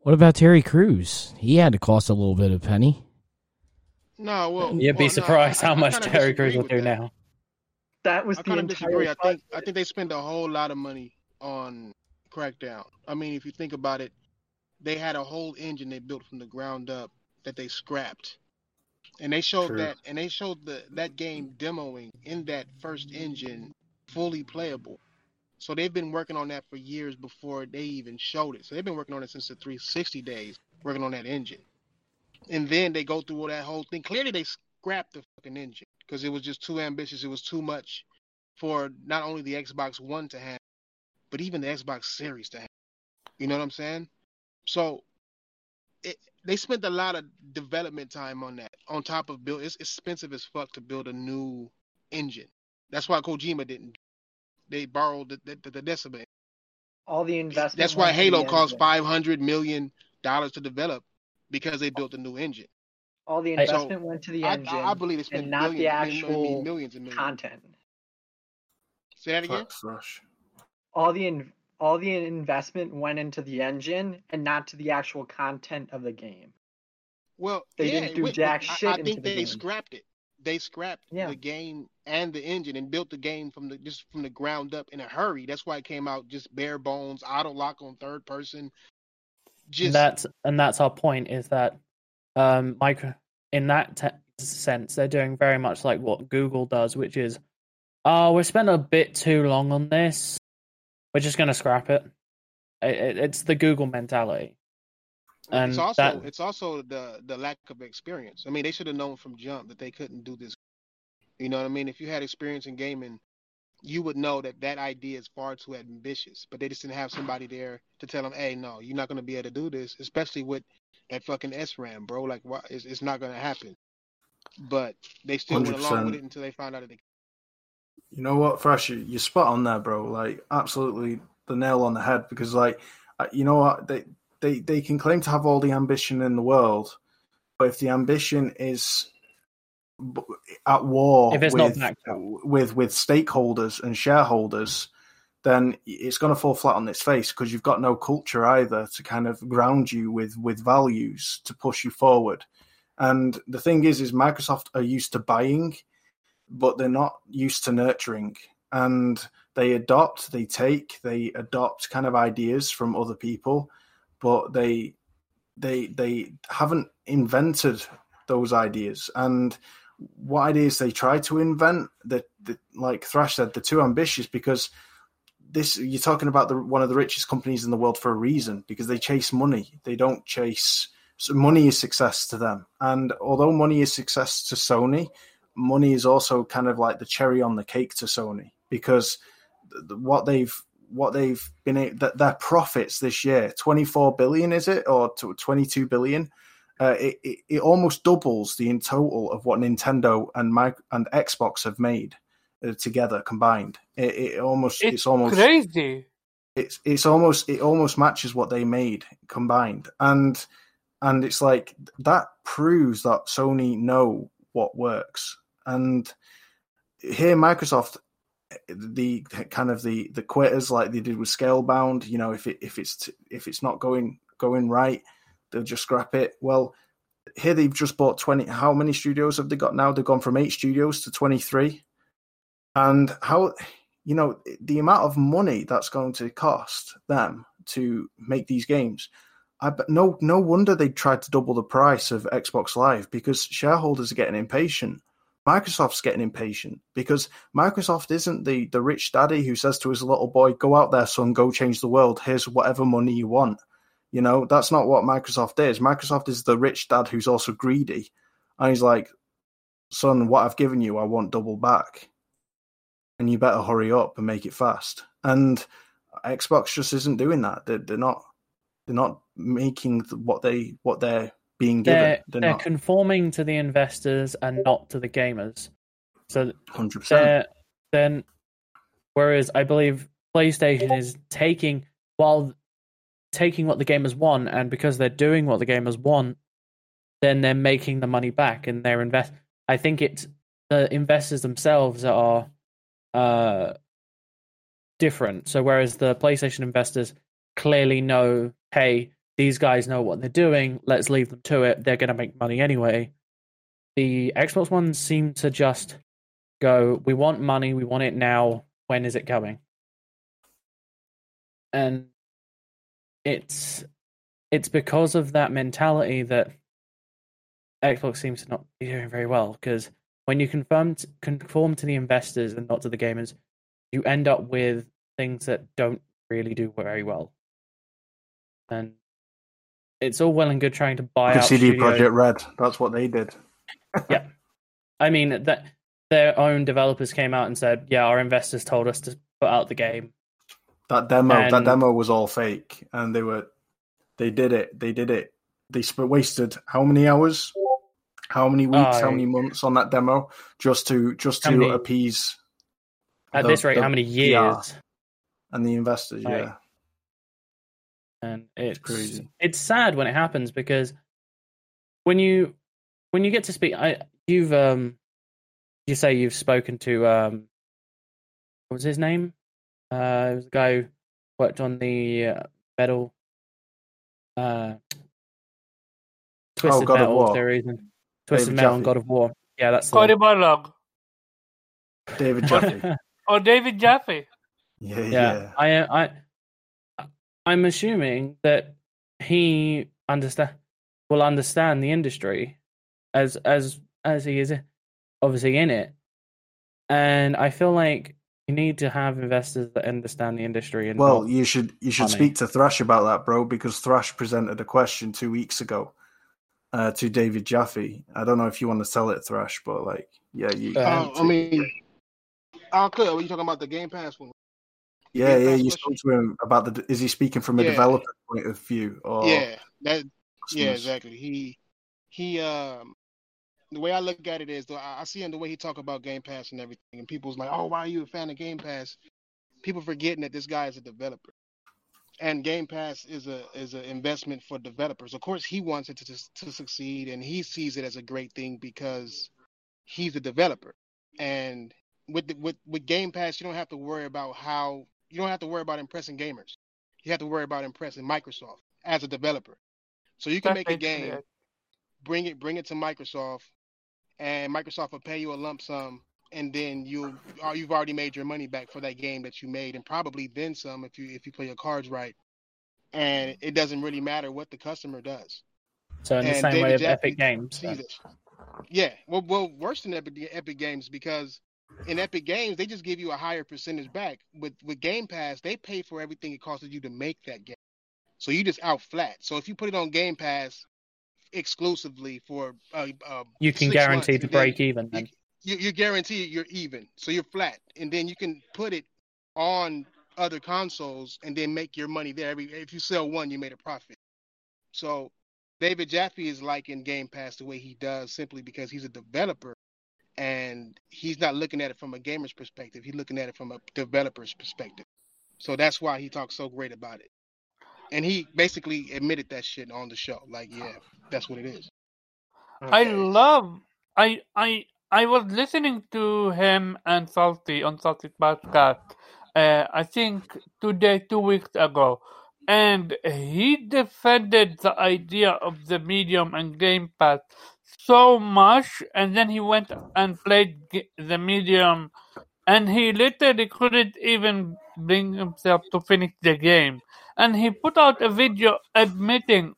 What about Terry Crews? He had to cost a little bit of penny. No, well, You'd be well, no, surprised I- how I much kinda Terry disagree Crews will do that. now. That was I the kind of entire. disagree. I think I think they spend a whole lot of money on Crackdown. I mean, if you think about it, they had a whole engine they built from the ground up that they scrapped, and they showed True. that and they showed the that game demoing in that first engine fully playable. So they've been working on that for years before they even showed it. So they've been working on it since the 360 days, working on that engine. And then they go through all that whole thing. Clearly, they scrapped the fucking engine because it was just too ambitious. It was too much for not only the Xbox One to have, but even the Xbox Series to have. You know what I'm saying? So it, they spent a lot of development time on that. On top of build, it's expensive as fuck to build a new engine. That's why Kojima didn't. They borrowed the the, the Decima. all the investment. That's why went to the Halo cost five hundred million dollars to develop because they built a new engine. All the I- investment went to the I, engine I, I believe they spent and not the billions, I mean, actual millions and millions. content. Say that again. Facts, All the in, all the investment went into the engine and not to the actual content of the game. Well, They yeah, didn't do wait, jack wait, I- shit I, into think the they game. scrapped it. They scrapped Yeah. the game and the engine and built the game from the just from the ground up in a hurry. That's why it came out just bare bones, auto lock on third person. Just And that's and that's our point is that um micro in that te- sense they're doing very much like what Google does, which is oh we spent a bit too long on this, we're just gonna scrap it. It- it- it's the Google mentality. and it's also that- it's also the the lack of experience. I mean, they should have known from jump that they couldn't do this. You know what I mean? If you had experience in gaming, you would know that that idea is far too ambitious. But they just didn't have somebody there to tell them, "Hey, no, you're not going to be able to do this." Especially with that fucking SRAM, bro. Like, why? It's, it's not going to happen. But they still went along with it until they found out that they. You know what, Fresh? you- You're spot on there, bro. Like, absolutely the nail on the head. Because, like, you know what? They they they can claim to have all the ambition in the world, but if the ambition is at war If it's with, with with stakeholders and shareholders, then it's going to fall flat on its face because you've got no culture either to kind of ground you with with values to push you forward. And the thing is, is Microsoft are used to buying, but they're not used to nurturing. And they adopt, they take, they adopt kind of ideas from other people, but they they they haven't invented those ideas. And what ideas they try to invent, that like Thrash said, they're too ambitious because this you're talking about the one of the richest companies in the world for a reason because they chase money. They don't chase so money is success to them. And although money is success to Sony, money is also kind of like the cherry on the cake to Sony because what they've what they've been that their profits this year 24 billion is it or 22 billion uh, it, it, it almost doubles the in total of what Nintendo and Mic- and Xbox have made uh, together combined. It, it almost it's, It's almost crazy. it's it's almost it almost matches what they made combined. And and it's like that proves that sony know what works. And here microsoft the kind of the the quitters like they did with scalebound you know if it if it's t- if it's not going going right they'll just scrap it well here they've just bought 20 how many studios have they got now they've gone from 8 studios to 23 and how you know the amount of money that's going to cost them to make these games I no no wonder they tried to double the price of Xbox Live because shareholders are getting impatient. Microsoft's getting impatient because Microsoft isn't the the rich daddy who says to his little boy, "Go out there, son, go change the world. Here's whatever money you want." You know, that's not what Microsoft is. Microsoft is the rich dad who's also greedy, and he's like, "Son, what I've given you, I want double back, and you better hurry up and make it fast." And Xbox just isn't doing that. They're, they're not. They're not making what they what they're being given. They're, They're, they're not conforming to the investors and not to the gamers. So hundred percent. then whereas I believe PlayStation is taking while taking what the gamers want and because they're doing what the gamers want, then they're making the money back and they're invest I think it's the investors themselves are uh different. So whereas the PlayStation investors clearly know, hey, these guys know what they're doing, let's leave them to it, they're gonna make money anyway. the Xbox ones seem to just go, "We want money. We want it now. When is it coming?" And it's it's because of that mentality that Xbox seems to not be doing very well. Because when you confirm t- conform to the investors and not to the gamers, you end up with things that don't really do very well. And it's all well and good trying to buy The out CD studios. Projekt Red. That's what they did. Yeah. I mean that their own developers came out and said, "Yeah, our investors told us to put out the game." That demo, that demo was all fake, and they were, they did it. They did it. They sp- wasted how many hours, how many weeks, how many months on that demo just to just to many- appease At the- this rate, the how many years? and the investors. Right. Yeah, And it's crazy. It's sad when it happens because when you when you get to speak, I you've um you say you've spoken to um what was his name? Uh, it was the guy who worked on the uh, metal uh Twisted Oh, God of Metal War. series and Twisted David Metal and God of War. Yeah, that's the Cory one. Barlog David Jaffe. oh, David Jaffe. yeah, yeah, yeah. I I I'm assuming that he understand will understand the industry as as as he is obviously in it, and I feel like you need to have investors that understand the industry and Well, you should you should money. speak to Thrash about that, bro, because Thrash presented a question two weeks ago uh, to David Jaffe. I don't know if you want to sell it, Thrash, but like, yeah, you. Uh, you need I to. mean, oh, clear. Are you talking about the Game Pass one? yeah, Game yeah. Pass You question? spoke to him about the. Is he speaking from a Yeah. developer point of view or yeah, that. Yeah, exactly. He he um the way I look at it is though I I see him the way he talk about Game Pass and everything, and people's like, "Oh, why are you a fan of Game Pass?" People forgetting that this guy is a developer, and Game Pass is a is an investment for developers. Of course, he wants it to to succeed, and he sees it as a great thing because he's a developer. And with the, with with Game Pass, you don't have to worry about how you don't have to worry about impressing gamers. You have to worry about impressing Microsoft as a developer. So you can make a game bring it bring it to Microsoft, and Microsoft will pay you a lump sum, and then you oh, uh, you've already made your money back for that game that you made, and probably then some if you if you play your cards right. And it doesn't really matter what the customer does. so in the and same way David of Jaffe Epic Games. sees uh, it. Yeah, well, well, worse than Epic, Epic Games because in Epic Games they just give you a higher percentage back. With with Game Pass, they pay for everything it costs you to make that game, so you just out flat. So if you put it on Game Pass exclusively for uh, uh, You can guarantee months, to and then break even. You, Then. you, you guarantee you're even, so you're flat, and then you can put it on other consoles and then make your money there. Every if you sell one, you made a profit. So David Jaffe is like in Game Pass the way he does simply because he's a developer and he's not looking at it from a gamer's perspective. He's looking at it from a developer's perspective. So that's why he talks so great about it. And he basically admitted that shit on the show. Like, yeah, that's what it is. I love. I I I was listening to him and Salty on Salty podcast. Uh, I think today, two weeks ago, and he defended the idea of the medium and Game Pass so much, and then he went and played the medium, and he literally couldn't even bring himself to finish the game, and he put out a video admitting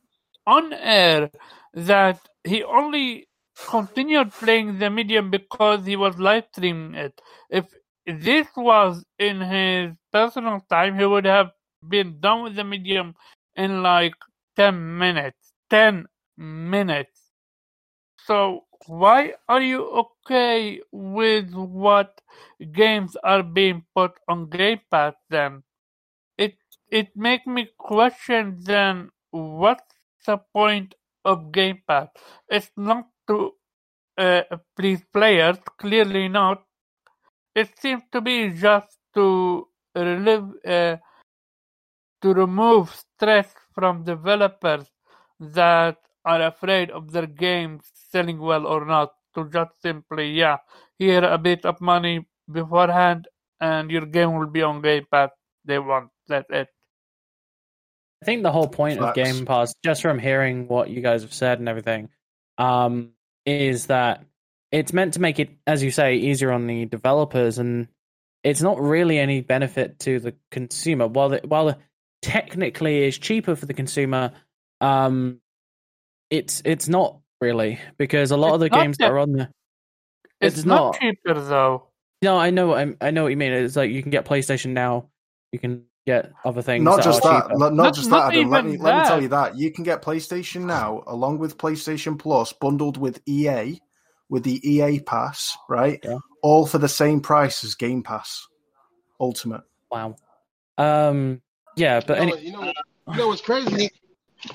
on air that he only continued playing the medium because he was live streaming it. If this was in his personal time, he would have been done with the medium in like 10 minutes. 10 minutes. So, why are you okay with what games are being put on Game Pass then? It it make me question then what's the point of Game Pass? It's not to uh, please players, clearly not. It seems to be just to relive, uh, to remove stress from developers that are afraid of their games selling well or not. To just simply, yeah, here a bit of money beforehand, and your game will be on Game Pass. They want that's it. I think the whole point of Game Pass, just from hearing what you guys have said and everything, um, is that it's meant to make it, as you say, easier on the developers, and it's not really any benefit to the consumer. While the, while the technically is cheaper for the consumer, um, it's it's not really because a lot of the games that that- are on there. It's, It's not, not. cheaper though. no, I know, what I'm- I know what you mean. It's like you can get PlayStation now, you can get other things. Not that just are that, cheaper. not, Not- just not that, Adam. Let me even let me tell you that you can get PlayStation now along with PlayStation Plus bundled with EA, with the EA Pass, right? Yeah. All for the same price as Game Pass Ultimate. Wow. Um. Yeah, but you, know, any, you know, you know what's crazy?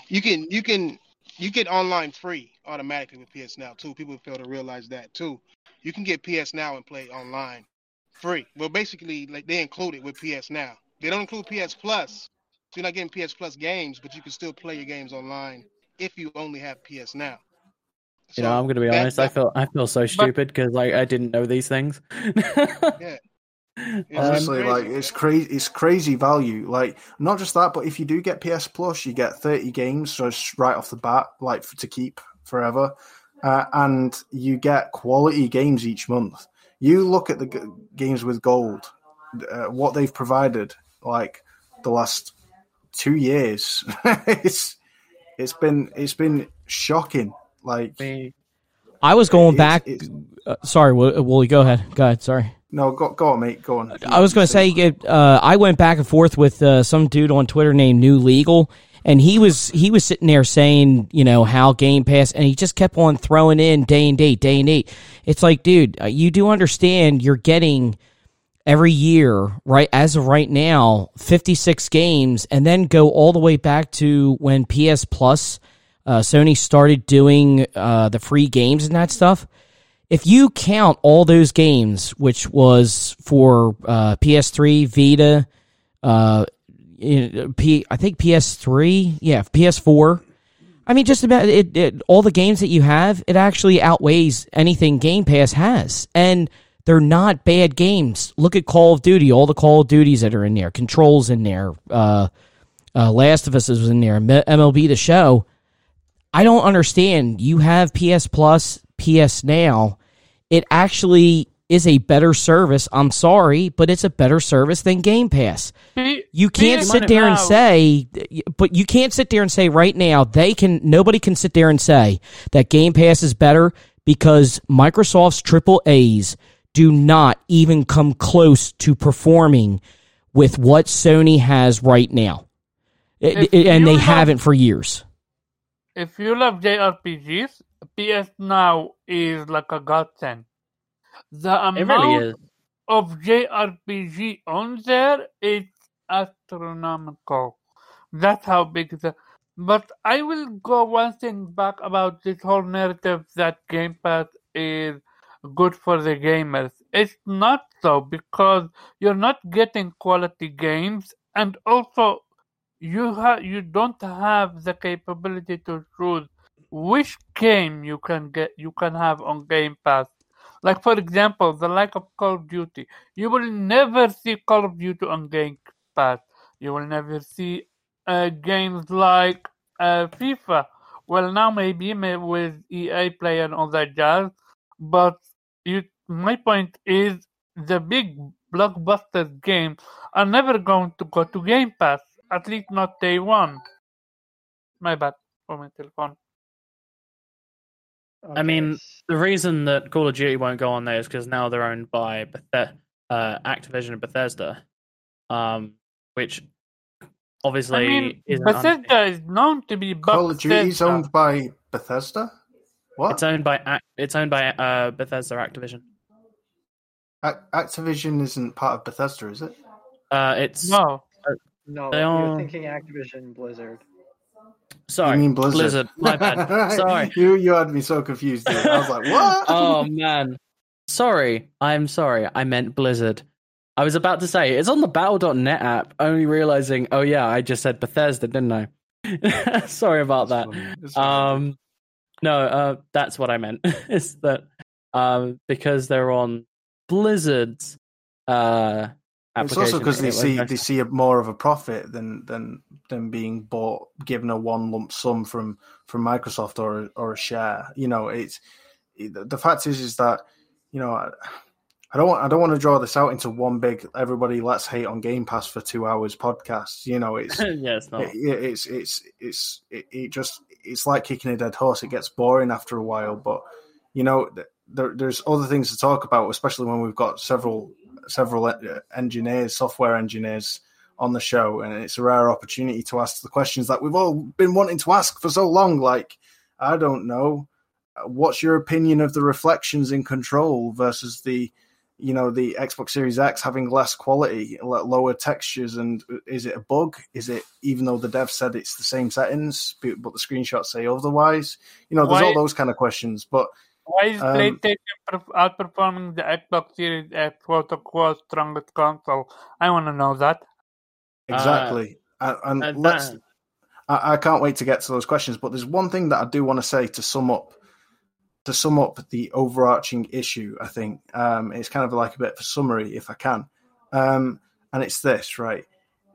You can you can you get online free automatically with PS Now too. People fail to realize that too. You can get PS Now and play online free. Well, basically, like they include it with PS Now. They don't include PS Plus, so you're not getting PS Plus games, but you can still play your games online if you only have PS Now. you know, I'm going to be that- honest. I feel I feel so stupid because like I didn't know these things. Yeah. It's Honestly, crazy. like it's crazy. It's crazy value. Like not just that, but if you do get PS Plus, you get thirty games just right off the bat, like for, to keep forever, uh, and you get quality games each month. You look at the g- games with gold, uh, what they've provided, like the last two years. it's it's been it's been shocking. Like I was going It's- back. it's- Uh, sorry, Will- Wooly, go ahead. Go ahead. Sorry. No, go go on, mate. Go on. I was going to say, uh, I went back and forth with uh, some dude on Twitter named New Legal, and he was he was sitting there saying, you know, how Game Pass, and he just kept on throwing in day and date, day and date. It's like, dude, uh, you do understand you're getting every year, right? As of right now, 56 games, and then go all the way back to when PS Plus, uh, Sony started doing uh, the free games and that stuff if you count all those games, which was for uh, PS3, Vita, uh, P, I think PS3, yeah, PS4. I mean, just about it, it. All the games that you have, it actually outweighs anything Game Pass has, and they're not bad games. Look at Call of Duty, all the Call of Duties that are in there, Controls in there, uh, uh, Last of Us is in there, MLB The Show. I don't understand. You have PS Plus, PS Now. It actually is a better service. I'm sorry, but it's a better service than Game Pass. You can't sit there and say, but you can't sit there and say right now they can. Nobody can sit there and say that Game Pass is better because Microsoft's triple A's do not even come close to performing with what Sony has right now, It- and they love- haven't for years. If you love JRPGs, PS Now is like a godsend. The amount really of JRPG on there is astronomical. That's how big the. But I will go one thing back about this whole narrative that Game Pass is good for the gamers. It's not so because you're not getting quality games, and also you have you don't have the capability to choose which game you can get you can have on Game Pass. Like for example, the like of Call of Duty, you will never see Call of Duty on Game Pass. You will never see uh, games like uh, FIFA. Well, now maybe may- with EA Play and all that jazz, but you, my point is the big blockbuster games are never going to go to Game Pass. At least not day one. My bad for my telephone. I mean, the reason that Call of Duty won't go on there is because now they're owned by Bethe- uh, Activision and Bethesda, um, which obviously I mean, isn't un- Bethesda is known to be Call of Duty is owned by Bethesda. What? it's owned by it's owned by uh, Bethesda Activision. Ac- Activision isn't part of Bethesda, is it? Uh, it's No, No, They you're all- thinking Activision Blizzard. Sorry, you mean Blizzard? My bad. Sorry. you you had me so confused. Dude. I was like, what? oh man, sorry. I'm sorry. I meant Blizzard. I was about to say it's on the Battle.net app. Only realizing, oh yeah, I just said Bethesda, didn't I? sorry about that. Funny. It's funny. Um, no, uh, that's what I meant. is that um, because they're on Blizzard's uh, It's also because they see they see more of a profit than than than being bought, given a one lump sum from from Microsoft or or a share. You know, it's the, the fact is, is that you know, I, I don't want I don't want to draw this out into one big everybody let's hate on Game Pass for two hours podcast. You know, it's yeah, it's not. it, it's it's it's it, it just it's like kicking a dead horse. It gets boring after a while, but you know, th- there, there's other things to talk about, especially when we've got several several uh, engineers, software engineers on the show, and it's a rare opportunity to ask the questions that we've all been wanting to ask for so long. Like, I don't know, uh, what's your opinion of the reflections in Control versus the you know the Xbox Series X having less quality, lower textures, and uh, is it a bug? Is it even though the dev said it's the same settings, but but the screenshots say otherwise? You know, there's Why- all those kind of questions. But Why is Um, PlayStation outperforming the Xbox Series X, quote unquote, strongest console? I want to know that. exactly, and, and and let's. that- I, I can't wait to get to those questions. But there's one thing that I do want to say to sum up to sum up the overarching issue. I think um, it's kind of like a bit of a summary, if I can, um, and it's this right.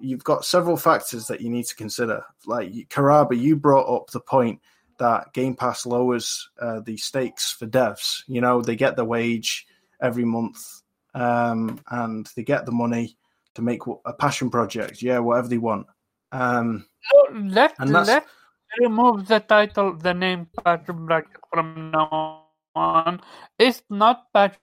You've got several factors that you need to consider. Like Karaba, you brought up the point that Game Pass lowers uh, the stakes for devs. You know, they get the wage every month, um, and they get the money to make a passion project. Yeah, whatever they want. Um, And that's- let's remove the title, the name Passion Project from now on. It's not Passion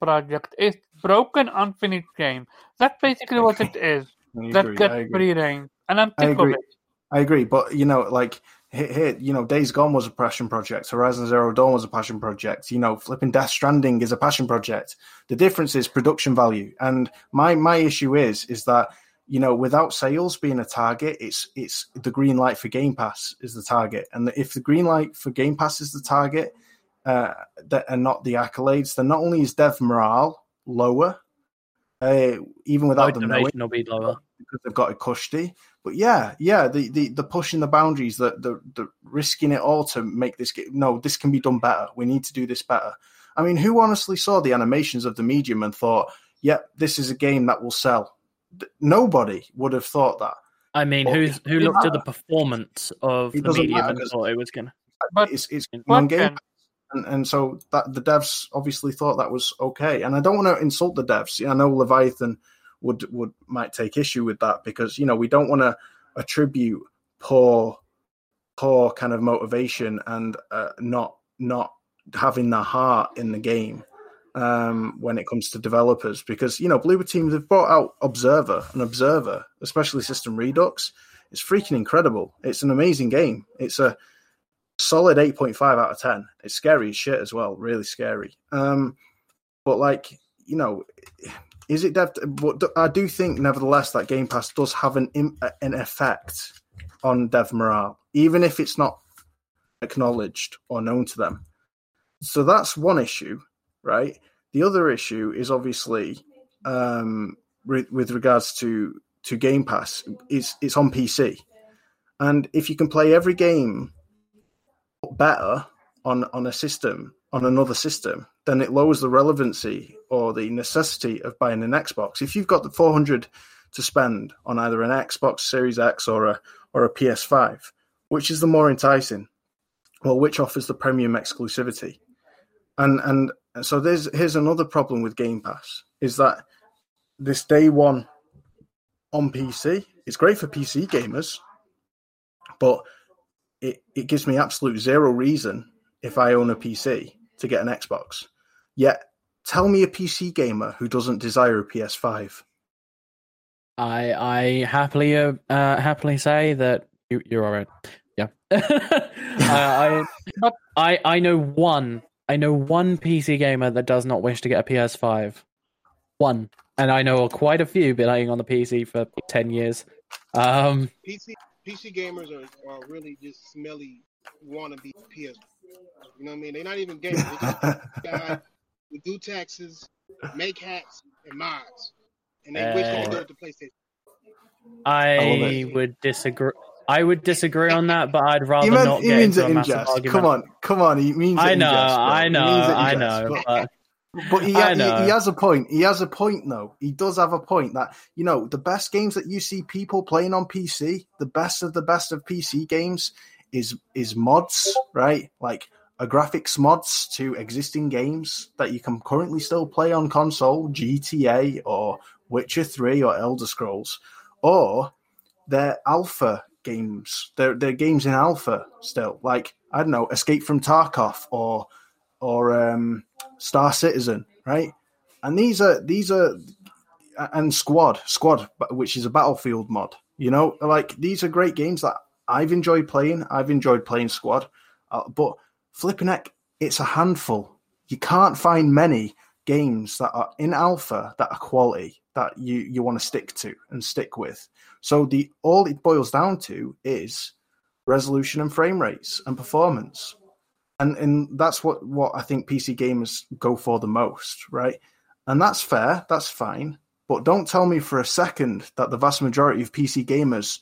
Project, it's Broken Unfinished Game. That's basically what it is. That gets free reign. And I'm sick of it. I agree, but you know, like here, you know, Days Gone was a passion project. Horizon Zero Dawn was a passion project. You know, flipping Death Stranding is a passion project. The difference is production value. And my my issue is is that you know, without sales being a target, it's it's the green light for Game Pass is the target. And if the green light for Game Pass is the target, uh, that and not the accolades, then not only is dev morale lower, uh, even without them knowing Motivation will be lower. because they've got a cushy. But yeah, yeah, the the, the pushing the boundaries, the, the the risking it all to make this game. no, this can be done better. We need to do this better. I mean, who honestly saw the animations of the medium and thought, "Yep, this is a game that will sell"? Nobody would have thought that. I mean, Well, who's who it looked at the performance of It the medium matter and 'cause- thought it was gonna? But It's it's What one game, then? And, and so that the devs obviously thought that was okay. And I don't want to insult the devs. I know Leviathan would would might take issue with that because you know we don't want to attribute poor poor kind of motivation and uh, not not having the heart in the game um, when it comes to developers because you know Bloober Team they've brought out Observer and Observer, especially System Redux. It's freaking incredible. It's an amazing game. It's a solid 8.5 out of 10. It's scary as shit as well, really scary. Um, but like, you know, is it dev? But I do think, nevertheless, that Game Pass does have an an effect on dev morale, even if it's not acknowledged or known to them. So that's one issue, right? The other issue is obviously um, with, with regards to to Game Pass. It's it's on PC, and if you can play every game better on on a system on another system, then it lowers the relevancy or the necessity of buying an Xbox. If you've got the 400 to spend on either an Xbox Series X or a or a PS5, which is the more enticing? Well, which offers the premium exclusivity? And and so there's here's another problem with Game Pass is that this day one on PC, it's great for PC gamers, but it, it gives me absolute zero reason if I own a PC to get an Xbox. Yet, tell me a PC gamer who doesn't desire a PS5. I I happily uh, uh happily say that you you're all right. Yeah. I, I I I know one I know one PC gamer that does not wish to get a PS5. One. And I know quite a few been playing on the PC for ten years. Um PC PC gamers are, are really just smelly wannabe PS. You know what I mean? They're not even gamers. They're just guys who do taxes, make hats, and mods, and they wish they could do it to PlayStation. I I would disagree. I would disagree on that, but I'd rather He, meant, not he get means into it a massive jest. argument. Come on, come on. He means it I know, jest. I know, means it in I know, but- but he, he, he has a point. He has a point, though. He does have a point that, you know, the best games that you see people playing on PC, the best of the best of PC games is is mods, right? Like a graphics mods to existing games that you can currently still play on console, GTA or Witcher 3 or Elder Scrolls, or they're alpha games. They're, they're games in alpha still. Like, I don't know, Escape from Tarkov or or um, Star Citizen, right? And these are these are and Squad, Squad, which is a Battlefield mod. You know, like these are great games that I've enjoyed playing. I've enjoyed playing Squad, uh, but flipping heck, it's a handful. You can't find many games that are in alpha that are quality that you you want to stick to and stick with. So the all it boils down to is resolution and frame rates and performance. And and that's what, what I think PC gamers go for the most, right? And that's fair, that's fine. But don't tell me for a second that the vast majority of PC gamers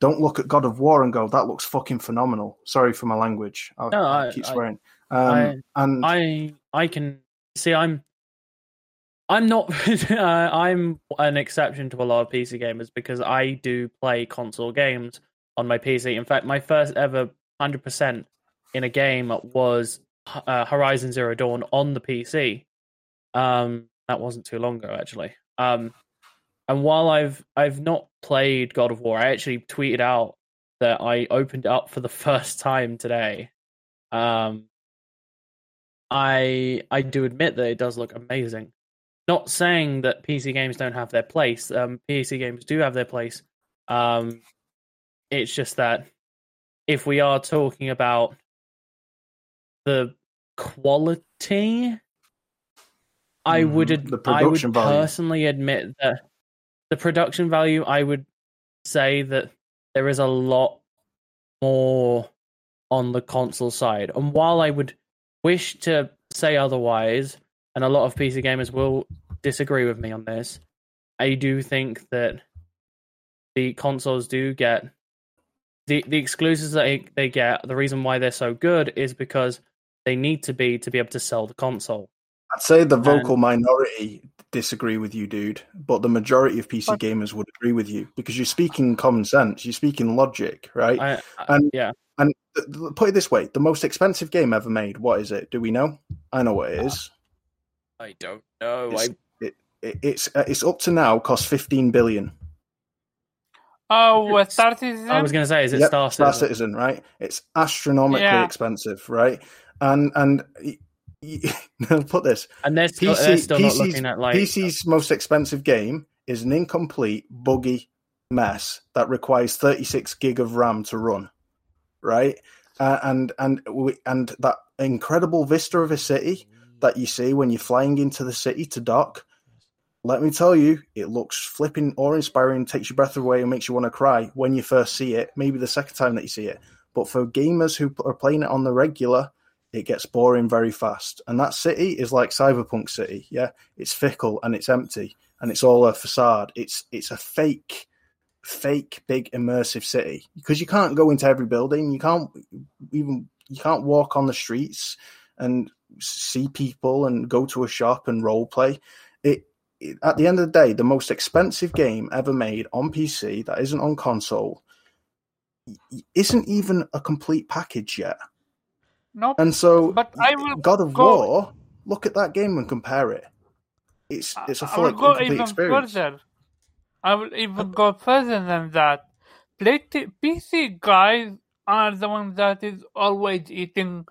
don't look at God of War and go, "That looks fucking phenomenal." Sorry for my language. I'll, No, I- keep I- swearing. Um, I- and I I can see I'm I'm not uh, I'm an exception to a lot of PC gamers because I do play console games on my PC. In fact, my first ever 100% in a game was uh, Horizon Zero Dawn on the PC. Um that wasn't too long ago actually. Um and while I've I've not played God of War, I actually tweeted out that I opened it up for the first time today. Um I I do admit that it does look amazing. Not saying that PC games don't have their place. Um, PC games do have their place. Um, it's just that if we are talking about the quality, I Mhm, would ad- I would value. personally admit that the production value. I would say that there is a lot more on the console side. And while I would wish to say otherwise, and a lot of PC gamers will disagree with me on this, I do think that the consoles do get the the exclusives that they get. The reason why they're so good is because they need to be to be able to sell the console. I'd say the vocal minority disagree with you, dude, but the majority of PC gamers would agree with you because you're speaking common sense, you're speaking logic, right? I, I- and yeah, and th- th- put it this way: the most expensive game ever made. What is it? Do we know? I know what it is. I don't know. It's, I it, it, it's uh, it's up to now cost fifteen billion. Oh, Star Citizen? I was going to say, is it Yep, Star Star Citizen? Citizen, right? It's astronomically Yeah. expensive, right? And and put this: And they're still, they're still not looking at like PC's most expensive game is an incomplete, buggy mess that requires 36 gig of RAM to run, right? Uh, and and we, and that incredible vista of a city that you see when you're flying into the city to dock. Let me tell you, it looks flipping awe-inspiring, takes your breath away, and makes you want to cry when you first see it. Maybe the second time that you see it. But for gamers who are playing it on the regular, it gets boring very fast. And that city is like Cyberpunk City. Yeah, it's fickle and it's empty and it's all a facade. It's it's a fake, fake big immersive city because you can't go into every building. You can't even you can't walk on the streets and see people and go to a shop and role play. It, it at the end of the day, the most expensive game ever made on PC that isn't on console isn't even a complete package yet. Nope. And so, But I will God of go- War, look at that game and compare it. It's it's a I full will go complete even experience. further. I will even go further than that. Play PC guys are the ones that is always eating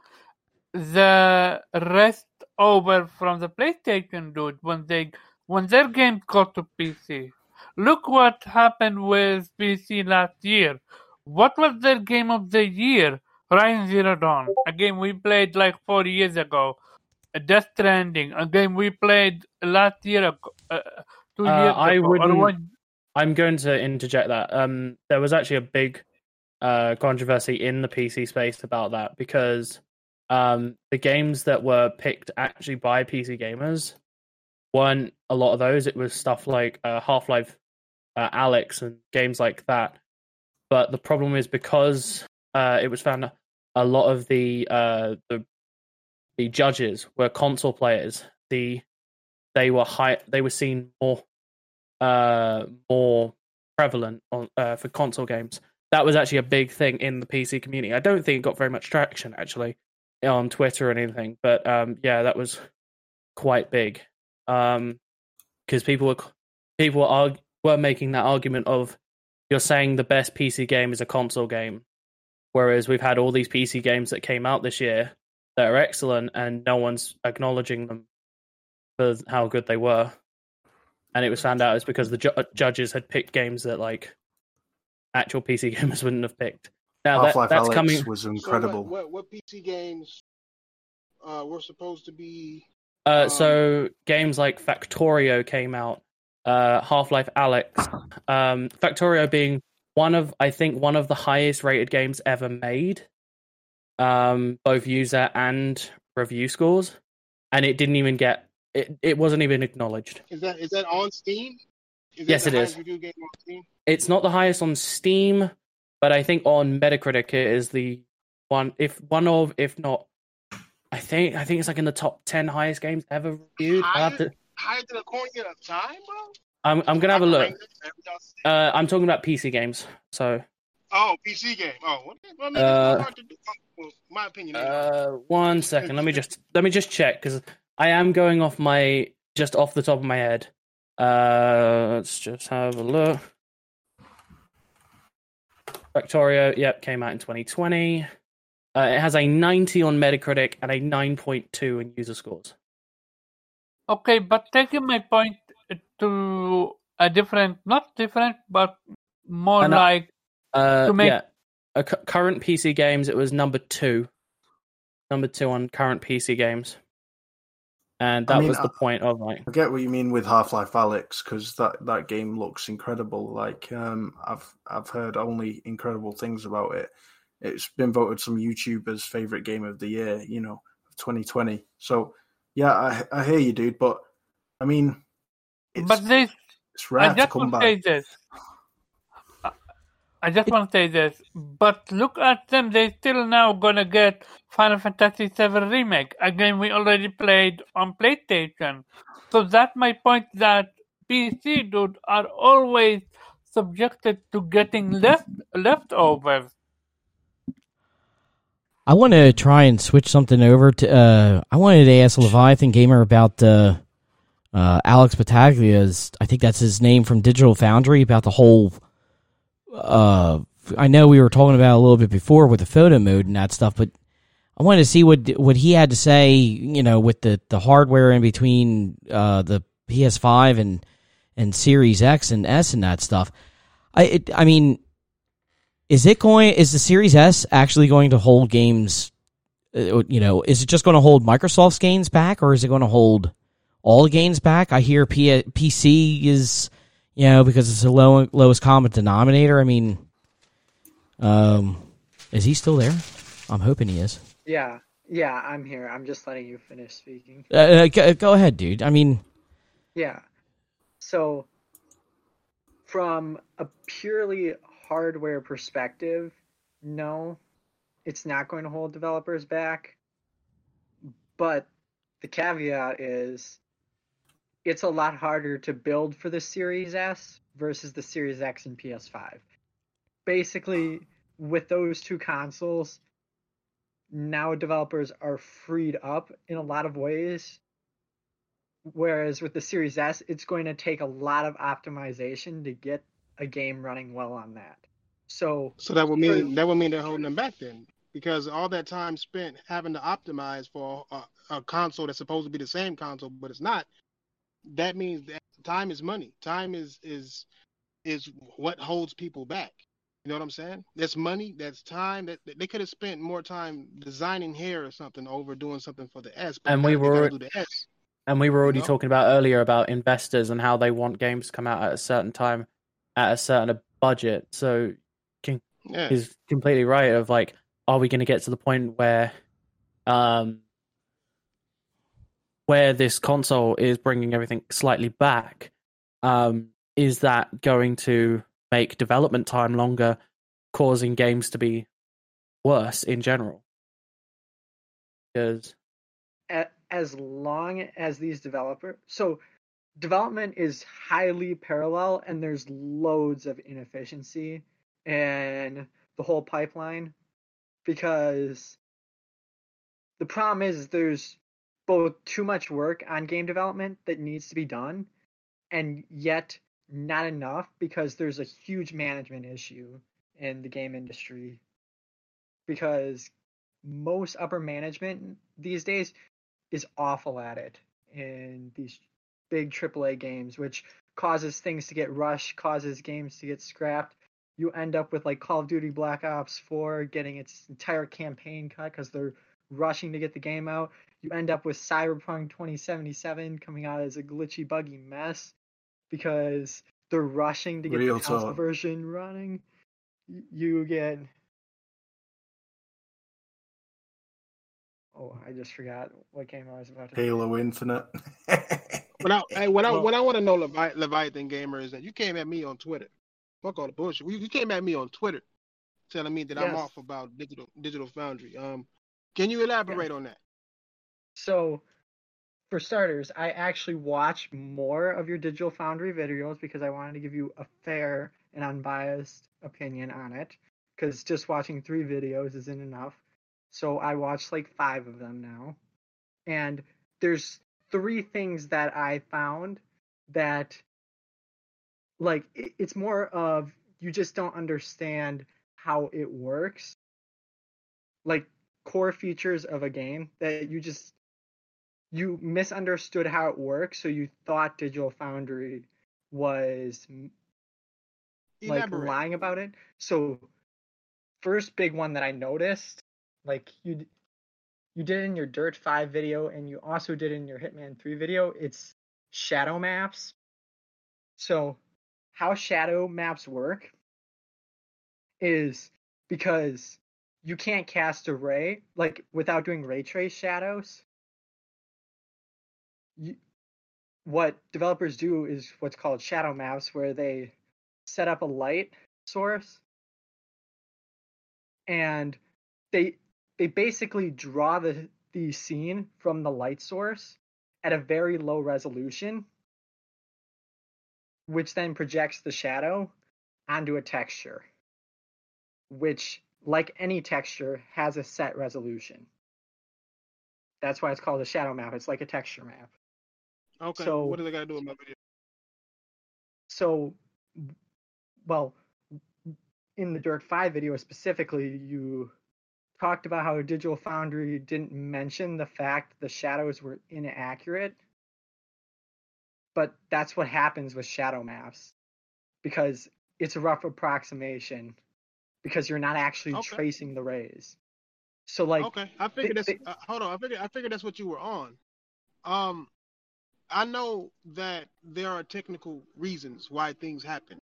the rest over from the PlayStation dude when they when their games go to PC. Look what happened with PC last year. What was their game of the year? Horizon Zero Dawn, a game we played like four years ago. Death Stranding, a game we played last year ago, uh, two Uh, years I ago. Wouldn't, one... I'm going to interject that. Um, there was actually a big uh, controversy in the PC space about that because um, the games that were picked actually by PC gamers weren't a lot of those. It was stuff like uh, Half Life, uh, Alyx, and games like that. But the problem is because uh, it was found a lot of the uh, the the judges were console players. The they were high. They were seen more uh, more prevalent on uh, for console games. That was actually a big thing in the PC community. I don't think it got very much traction actually, on Twitter or anything, but um, yeah, that was quite big. Um, because people were people were, arg- were making that argument of you're saying the best PC game is a console game, whereas we've had all these PC games that came out this year that are excellent, and no one's acknowledging them for how good they were. And it was found out it's because the ju- judges had picked games that like actual PC gamers wouldn't have picked. Now that, that's Alyx coming. was So incredible. what, what, what PC games uh, were supposed to be? Uh, Um, so games like Factorio came out, uh, Half Life Alyx, um, Factorio being one of I think one of the highest rated games ever made, um, both user and review scores, and it didn't even get it. It wasn't even acknowledged. Is that is that on Steam? Is Yes, it is. Review game on Steam? It's not the highest on Steam, but I think on Metacritic it is the one, if one of, if not. I think I think it's like in the top ten highest games ever reviewed. Have to, Higher than a coin of time, bro. I'm I'm gonna have a look. Rank it, every y'all say- Uh, I'm talking about PC games. So, Oh, PC game. Oh, what? I mean, Uh, hard to do. Well, my opinion. anyway. uh, one second. Let me just let me just check because I am going off my just off the top of my head. Uh, let's just have a look. Factorio, yep, came out in 2020. Uh, it has a 90 on Metacritic and a 9.2 in user scores. Okay, but taking my point to a different, not different, but more And, like Uh, To make- yeah, uh, cu- current PC games, it was number two, number two on current PC games, and I that mean, was the I- point of like, I get what you mean with Half Life Alyx because that, that game looks incredible. Like um, I've I've heard only incredible things about it. It's been voted some YouTubers' favorite game of the year. You know, 2020. So yeah, I I hear you, dude. But I mean, it's but they it's I rare to just come want to say this. I- I just want to say this. But look at them. They still now gonna get Final Fantasy VII Remake, a game we already played on PlayStation. So that's my point that PC dude are always subjected to getting left leftovers. I want to try and switch something over to. Uh, I wanted to ask Leviathan Gamer about uh, uh, Alex is, I think that's his name from Digital Foundry about the whole. Uh, I know we were talking about a little bit before with the photo mode and that stuff, but I wanted to see what what he had to say. You know, with the, the hardware in between uh, the PS5 and and Series X and S and that stuff. I it, I mean, is it going? Is the Series S actually going to hold games? uh, You know, is it just going to hold Microsoft's games back, or is it going to hold all the games back? I hear P- PC is, you know, because it's the low, lowest common denominator. I mean, um, is he still there? I'm hoping he is. Yeah, yeah, I'm here. I'm just letting you finish speaking. Uh, uh, go, go ahead, dude. I mean, Yeah. So, from a purely hardware perspective, no, it's not going to hold developers back. But the caveat is it's a lot harder to build for the Series S versus the Series X and PS5. Basically, with those two consoles, now developers are freed up in a lot of ways Whereas with the Series S, it's going to take a lot of optimization to get a game running well on that. So, So that would mean that would mean they're holding them back then, because all that time spent having to optimize for a, a console that's supposed to be the same console, but it's not. That means that time is money. Time is is is what holds people back. You know what I'm saying? That's money. That's time. That that they could have spent more time designing hair or something over doing something for the S. But And we were- S. and we were already know? talking about earlier about investors and how they want games to come out at a certain time, at a certain budget. So Yeah. he's completely right. Of like, are we going to get to the point where, um, where this console is bringing everything slightly back? Um, is that going to make development time longer, causing games to be worse in general? Because as long as these developers, so development is highly parallel, and there's loads of inefficiency in the whole pipeline because the problem is there's both too much work on game development that needs to be done and yet not enough because there's a huge management issue in the game industry because most upper management these days is awful at it in these big AAA games, which causes things to get rushed, causes games to get scrapped. You end up with like Call of Duty Black Ops 4 getting its entire campaign cut because they're rushing to get the game out. You end up with Cyberpunk 2077 coming out as a glitchy, buggy mess because they're rushing to get Real the console talk. version running. You get Oh, I just forgot what game I was about to Halo Infinite. But I, hey, what I Well- what I want to know, Levi- Leviathan gamer, is that you came at me on Twitter. Fuck all the bullshit. You, you came at me on Twitter, telling me that I'm off about digital digital foundry. Um, can you elaborate on that? So, for starters, I actually watched more of your Digital Foundry videos because I wanted to give you a fair and unbiased opinion on it. Because just watching three videos isn't enough. So I watched like five of them now. And there's three things that I found that, like, it's more of you just don't understand how it works. Like, core features of a game that you just you misunderstood how it works, so you thought Digital Foundry was like Elaborate. lying about it. So first big one that I noticed, like you you did in your Dirt 5 video and you also did in your Hitman 3 video, it's shadow maps. So how shadow maps work is because you can't cast a ray like without doing ray trace shadows. You, what developers do is what's called shadow maps, where they set up a light source and they they basically draw the the scene from the light source at a very low resolution, which then projects the shadow onto a texture, which, like any texture, has a set resolution. That's why it's called a shadow map. It's like a texture map. Okay. So- what do they got to do with my video? So, well, in the Dirt 5 video specifically, you talked about how Digital Foundry didn't mention the fact the shadows were inaccurate. But that's what happens with shadow maps because it's a rough approximation because you're not actually Okay. tracing the rays. So, like, okay, I figured that's. uh, hold on, I figured I figured that's what you were on. Um, I know that there are technical reasons why things happen.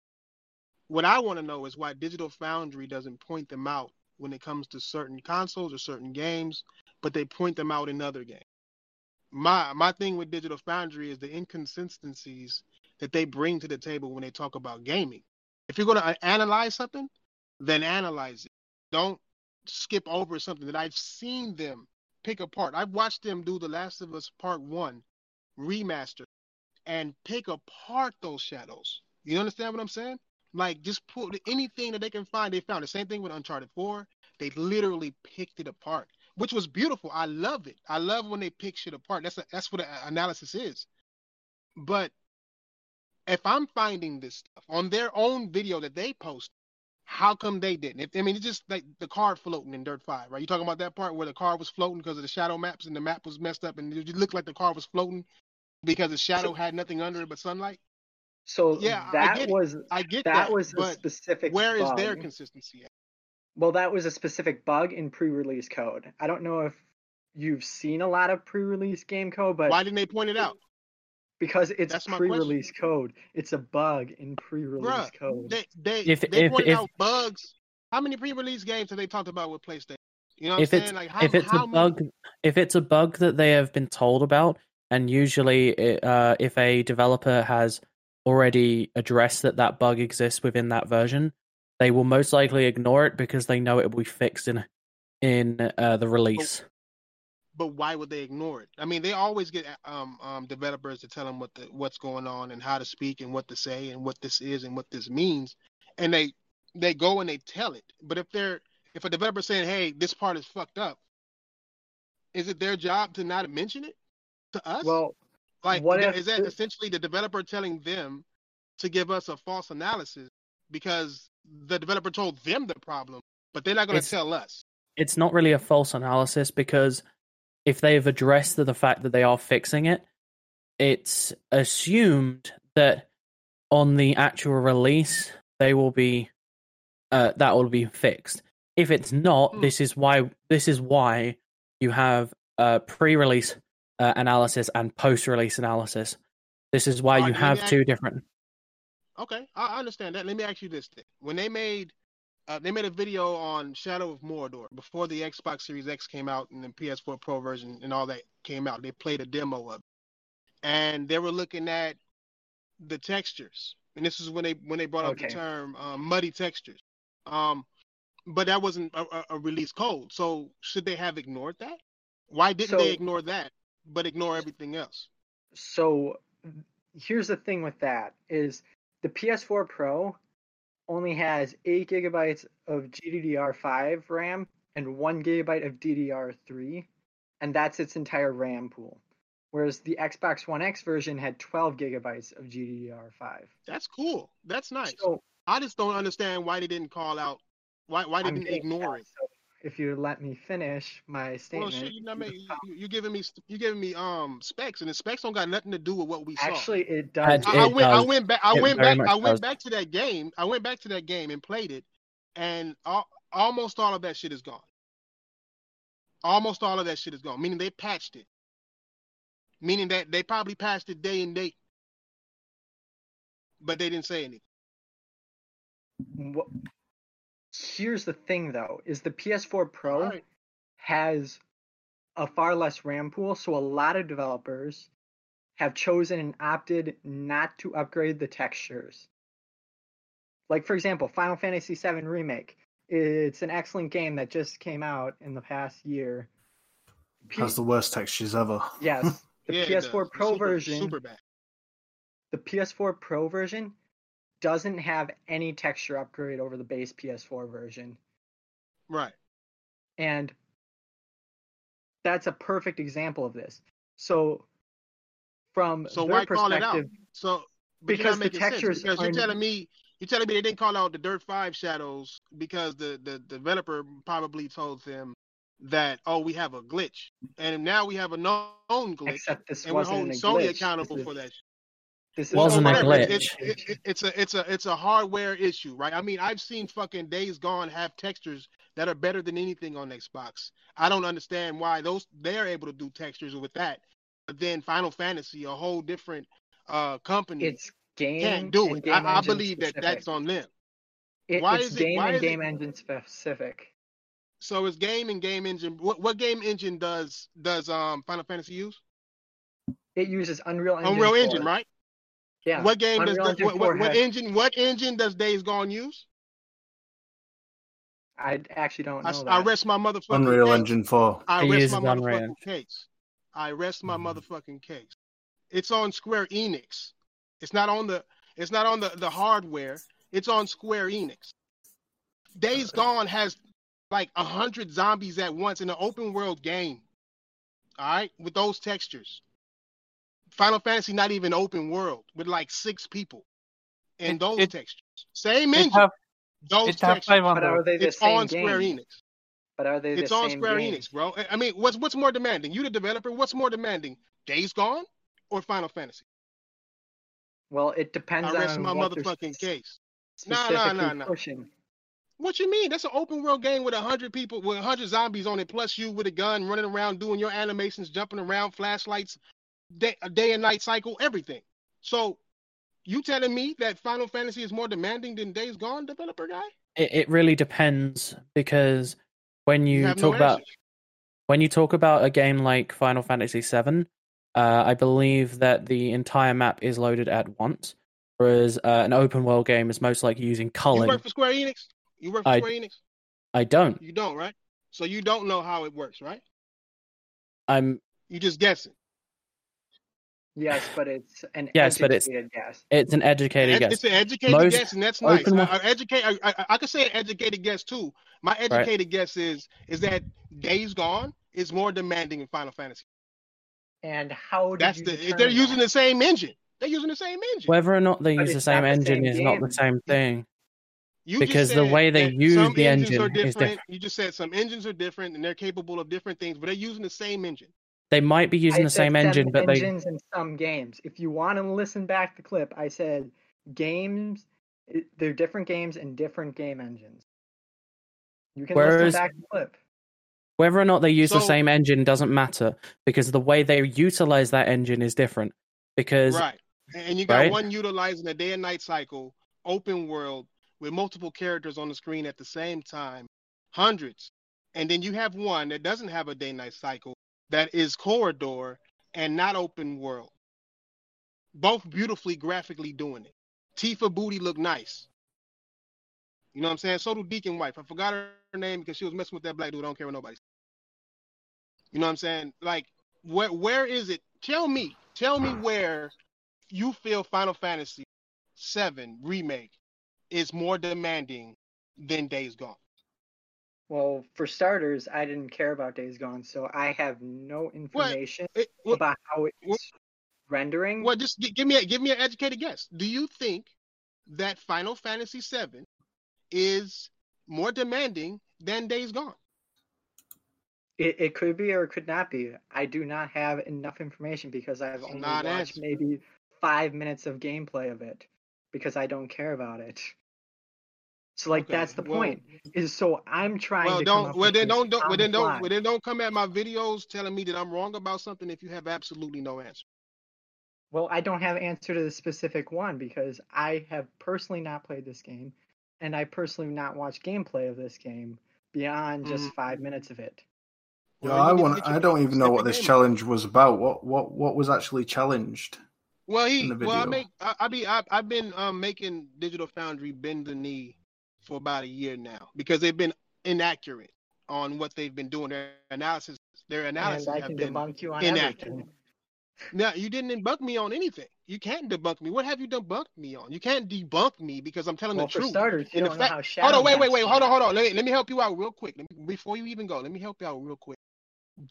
What I want to know is why Digital Foundry doesn't point them out when it comes to certain consoles or certain games, but they point them out in other games. My my thing with Digital Foundry is the inconsistencies that they bring to the table when they talk about gaming. If you're going to analyze something, then analyze it. Don't skip over something that I've seen them pick apart. I've watched them do The Last of Us Part 1 remaster and pick apart those shadows. You understand what I'm saying? Like just put anything that they can find, they found. The same thing with Uncharted 4. They literally picked it apart, which was beautiful. I love it. I love when they pick shit apart. That's a, that's what analysis is. But if I'm finding this stuff on their own video that they post, how come they didn't? If, I mean, it's just like the car floating in Dirt 5, right? You talking about that part where the car was floating because of the shadow maps and the map was messed up and it looked like the car was floating because the shadow had nothing under it but sunlight? so Yeah, I that get it. was I get that, that, was a specific. where is their consistency at? Well, that was a specific bug in pre-release code. I don't know if you've seen a lot of pre-release game code, but Why didn't they point it out? Because it's That's pre-release code, it's a bug in pre-release Bruh, code. They they, If- they if- pointed if- out bugs. How many pre-release games have they talked about with PlayStation? You know what if I'm it's saying? Like how, if it's how a bug if it's a bug that they have been told about and usually it, uh, if a developer has already addressed that that bug exists within that version they will most likely ignore it because they know it will be fixed in in uh, the release but why would they ignore it? I mean, they always get um, um, developers to tell them what the, what's going on and how to speak and what to say and what this is and what this means, and they they go and they tell it. But if they're if a developer saying, "Hey, this part is fucked up," is it their job to not mention it to us? Well, like what is if that- is that the- essentially the developer telling them to give us a false analysis because the developer told them the problem, but they're not going to tell us? it's not really a false analysis because if they've addressed the fact that they are fixing it, it's assumed that on the actual release they will be uh, that will be fixed. If it's not, Hmm. this is why this is why you have uh, pre-release uh, analysis and post-release analysis. This is why you have ask- two different. Okay, I I understand that. Let me ask you this: thing. when they made uh, they made a video on Shadow of Mordor before the Xbox Series X came out and the PS4 Pro version and all that came out. They played a demo of it, and they were looking at the textures. And this is when they when they brought up the term uh, muddy textures. Um, but that wasn't a, a, a release code. So should they have ignored that? Why didn't they ignore that, but ignore everything else? So here's the thing with that is the PS4 Pro only has eight gigabytes of GDDR5 RAM and one gigabyte of DDR3, and that's its entire RAM pool. Whereas the Xbox One X version had 12 gigabytes of GDDR5. That's cool. That's nice. So I just don't understand why they didn't call out why why they I'm didn't ignore it. so if you let me finish my Well, statement. shit, you know, what I mean, you, you giving me you giving me um specs, and the specs don't got nothing to do with what we saw. Actually, it does. Had- I, I it went I went back I It went back I went does. back to that game. I went back to that game and played it, and all, almost all of that shit is gone. Almost all of that shit is gone. Meaning they patched it. Meaning that they probably patched it day and date, but they didn't say anything. Wha- Here's the thing, though, is the PS4 Pro Alright. has a far less RAM pool, so a lot of developers have chosen and opted not to upgrade the textures. Like, for example, Final Fantasy VII Remake. It's an excellent game that just came out in the past year. P- Has the worst textures ever. yes, the Yeah, PS4 does. Pro Super- version super bad. the PS4 Pro version doesn't have any texture upgrade over the base PS4 version. Right. And that's a perfect example of this. So from So their why call it out? perspective, So Because the textures because you're telling me you're telling me they didn't call out the Dirt Five shadows because the the developer probably told them that oh we have a glitch and now we have a known glitch except this and we're wasn't holding a Sony glitch. accountable this for that. This Wasn't a glitch. It's, it's, it- it's a it's a it's a hardware issue, right? I mean, I've seen fucking Days Gone have textures that are better than anything on Xbox. I don't understand why those they're able to do textures with that, but then Final Fantasy, a whole different uh company, It's game can't do it. I, I engine believe that that's on them. It- why it's is it- why and is it- game engine specific. So it's game and game engine. What what game engine does does um Final Fantasy use? It uses Unreal Engine. Unreal 4. Engine, right? Yeah. What game does Unreal the, what, what, what engine what engine does Days Gone use? I actually don't I, know I that. rest my motherfucking Unreal case. Engine 4. I He rest uses my Unreal. motherfucking case. I rest my Mhm. motherfucking case. It's on Square Enix. It's not on the it's not on the, the hardware. It's on Square Enix. Days Gone has like a hundred zombies at once in an open world game. All right, with those textures. Final Fantasy not even open world with like six people and It- those it- textures. Same It engine, have those it have textures. five But are hundred. they the It's same on game? Square Enix. But are they the It's on same Square game? Enix, bro. I- I mean, what's what's more demanding? You, the developer, what's more demanding? Days Gone or Final Fantasy? Well, it depends I rest on my what they're motherfucking case. Nah, nah, specifically nah, nah. What you mean? That's an open world game with a hundred people, with a hundred zombies on it, plus you with a gun running around doing your animations, jumping around, flashlights, day, a day and night cycle, everything. So, you telling me that Final Fantasy is more demanding than Days Gone, developer guy? It, it really depends because when you, have talk no about when you talk about a game like Final Fantasy VII, uh, I believe that the entire map is loaded at once, whereas uh, an open world game is most likely using You work for Square Enix. You work for I- Square Enix. I don't. You don't, right? So you don't know how it works, right? I'm. You just guessing. Yes, but it's an Yes, but it's- educated guess. It's an educated Ed- guess. It's an educated Most guess, and that's nice. open I, I, educate. I, I, I could say an educated guess too. My educated guess is is that Days Gone is more demanding in Final Fantasy. And how did That's you the if they're using the same engine. They're using the same engine. Whether or not they But use the same not the engine same is not the same thing. You because the way they use the engine are is different. different. You just said some engines are different and they're capable of different things, but they're using the same engine. They might be using I the same engine, but they engines in some games. If you want to listen back the clip, I said games, they're different games and different game engines. You can Whereas- listen back the clip. whether or not they use the same engine doesn't matter because the way they utilize that engine is different. Because Right. And you got Right. one utilizing a day and night cycle, open world, with multiple characters on the screen at the same time, hundreds. And then you have one that doesn't have a day and night cycle that is corridor and not open world. Both beautifully graphically doing it. Tifa Booty look nice. You know what I'm saying? So do Deacon Wife. I forgot her name because she was messing with that black dude. I don't care what nobody. says. You know what I'm saying? Like, where where is it? Tell me, tell me hmm. where you feel Final Fantasy VII remake is more demanding than Days Gone. Well, for starters, I didn't care about Days Gone, so I have no information It, what, about how it's what- rendering. what? Just gi- give me a give me an educated guess. Do you think that Final Fantasy VII is more demanding than Days Gone? It, it could be or it could not be. I do not have enough information because I've only watched answer. maybe five minutes of gameplay of it because I don't care about it. So like Okay, that's the well- point. Is so I'm trying Well, to don't up well with then don't, don't well then don't fly. well then don't come at my videos telling me that I'm wrong about something if you have absolutely no answer. Well, I don't have answer to the specific one because I have personally not played this game, and I personally not watched gameplay of this game beyond just Mhm. five minutes of it. Yeah, Well, I you need to want. I don't even know what this game. challenge was about. What what what was actually challenged? Well, he well I make I, I be I, I've been um making Digital Foundry bend the knee for about a year now because they've been inaccurate on what they've been doing. Their analysis their analysis and I have been debunk you on inaccurate. everything. Now you didn't debunk me on anything. You can't debunk me. What have you debunked me on? You can't debunk me because I'm telling Well, the for truth. starters, you don't know fact- how Shadow Hold on, wait, wait, wait. Hold on, hold on. Let me let me help you out real quick. Let me, before you even go, let me help you out real quick.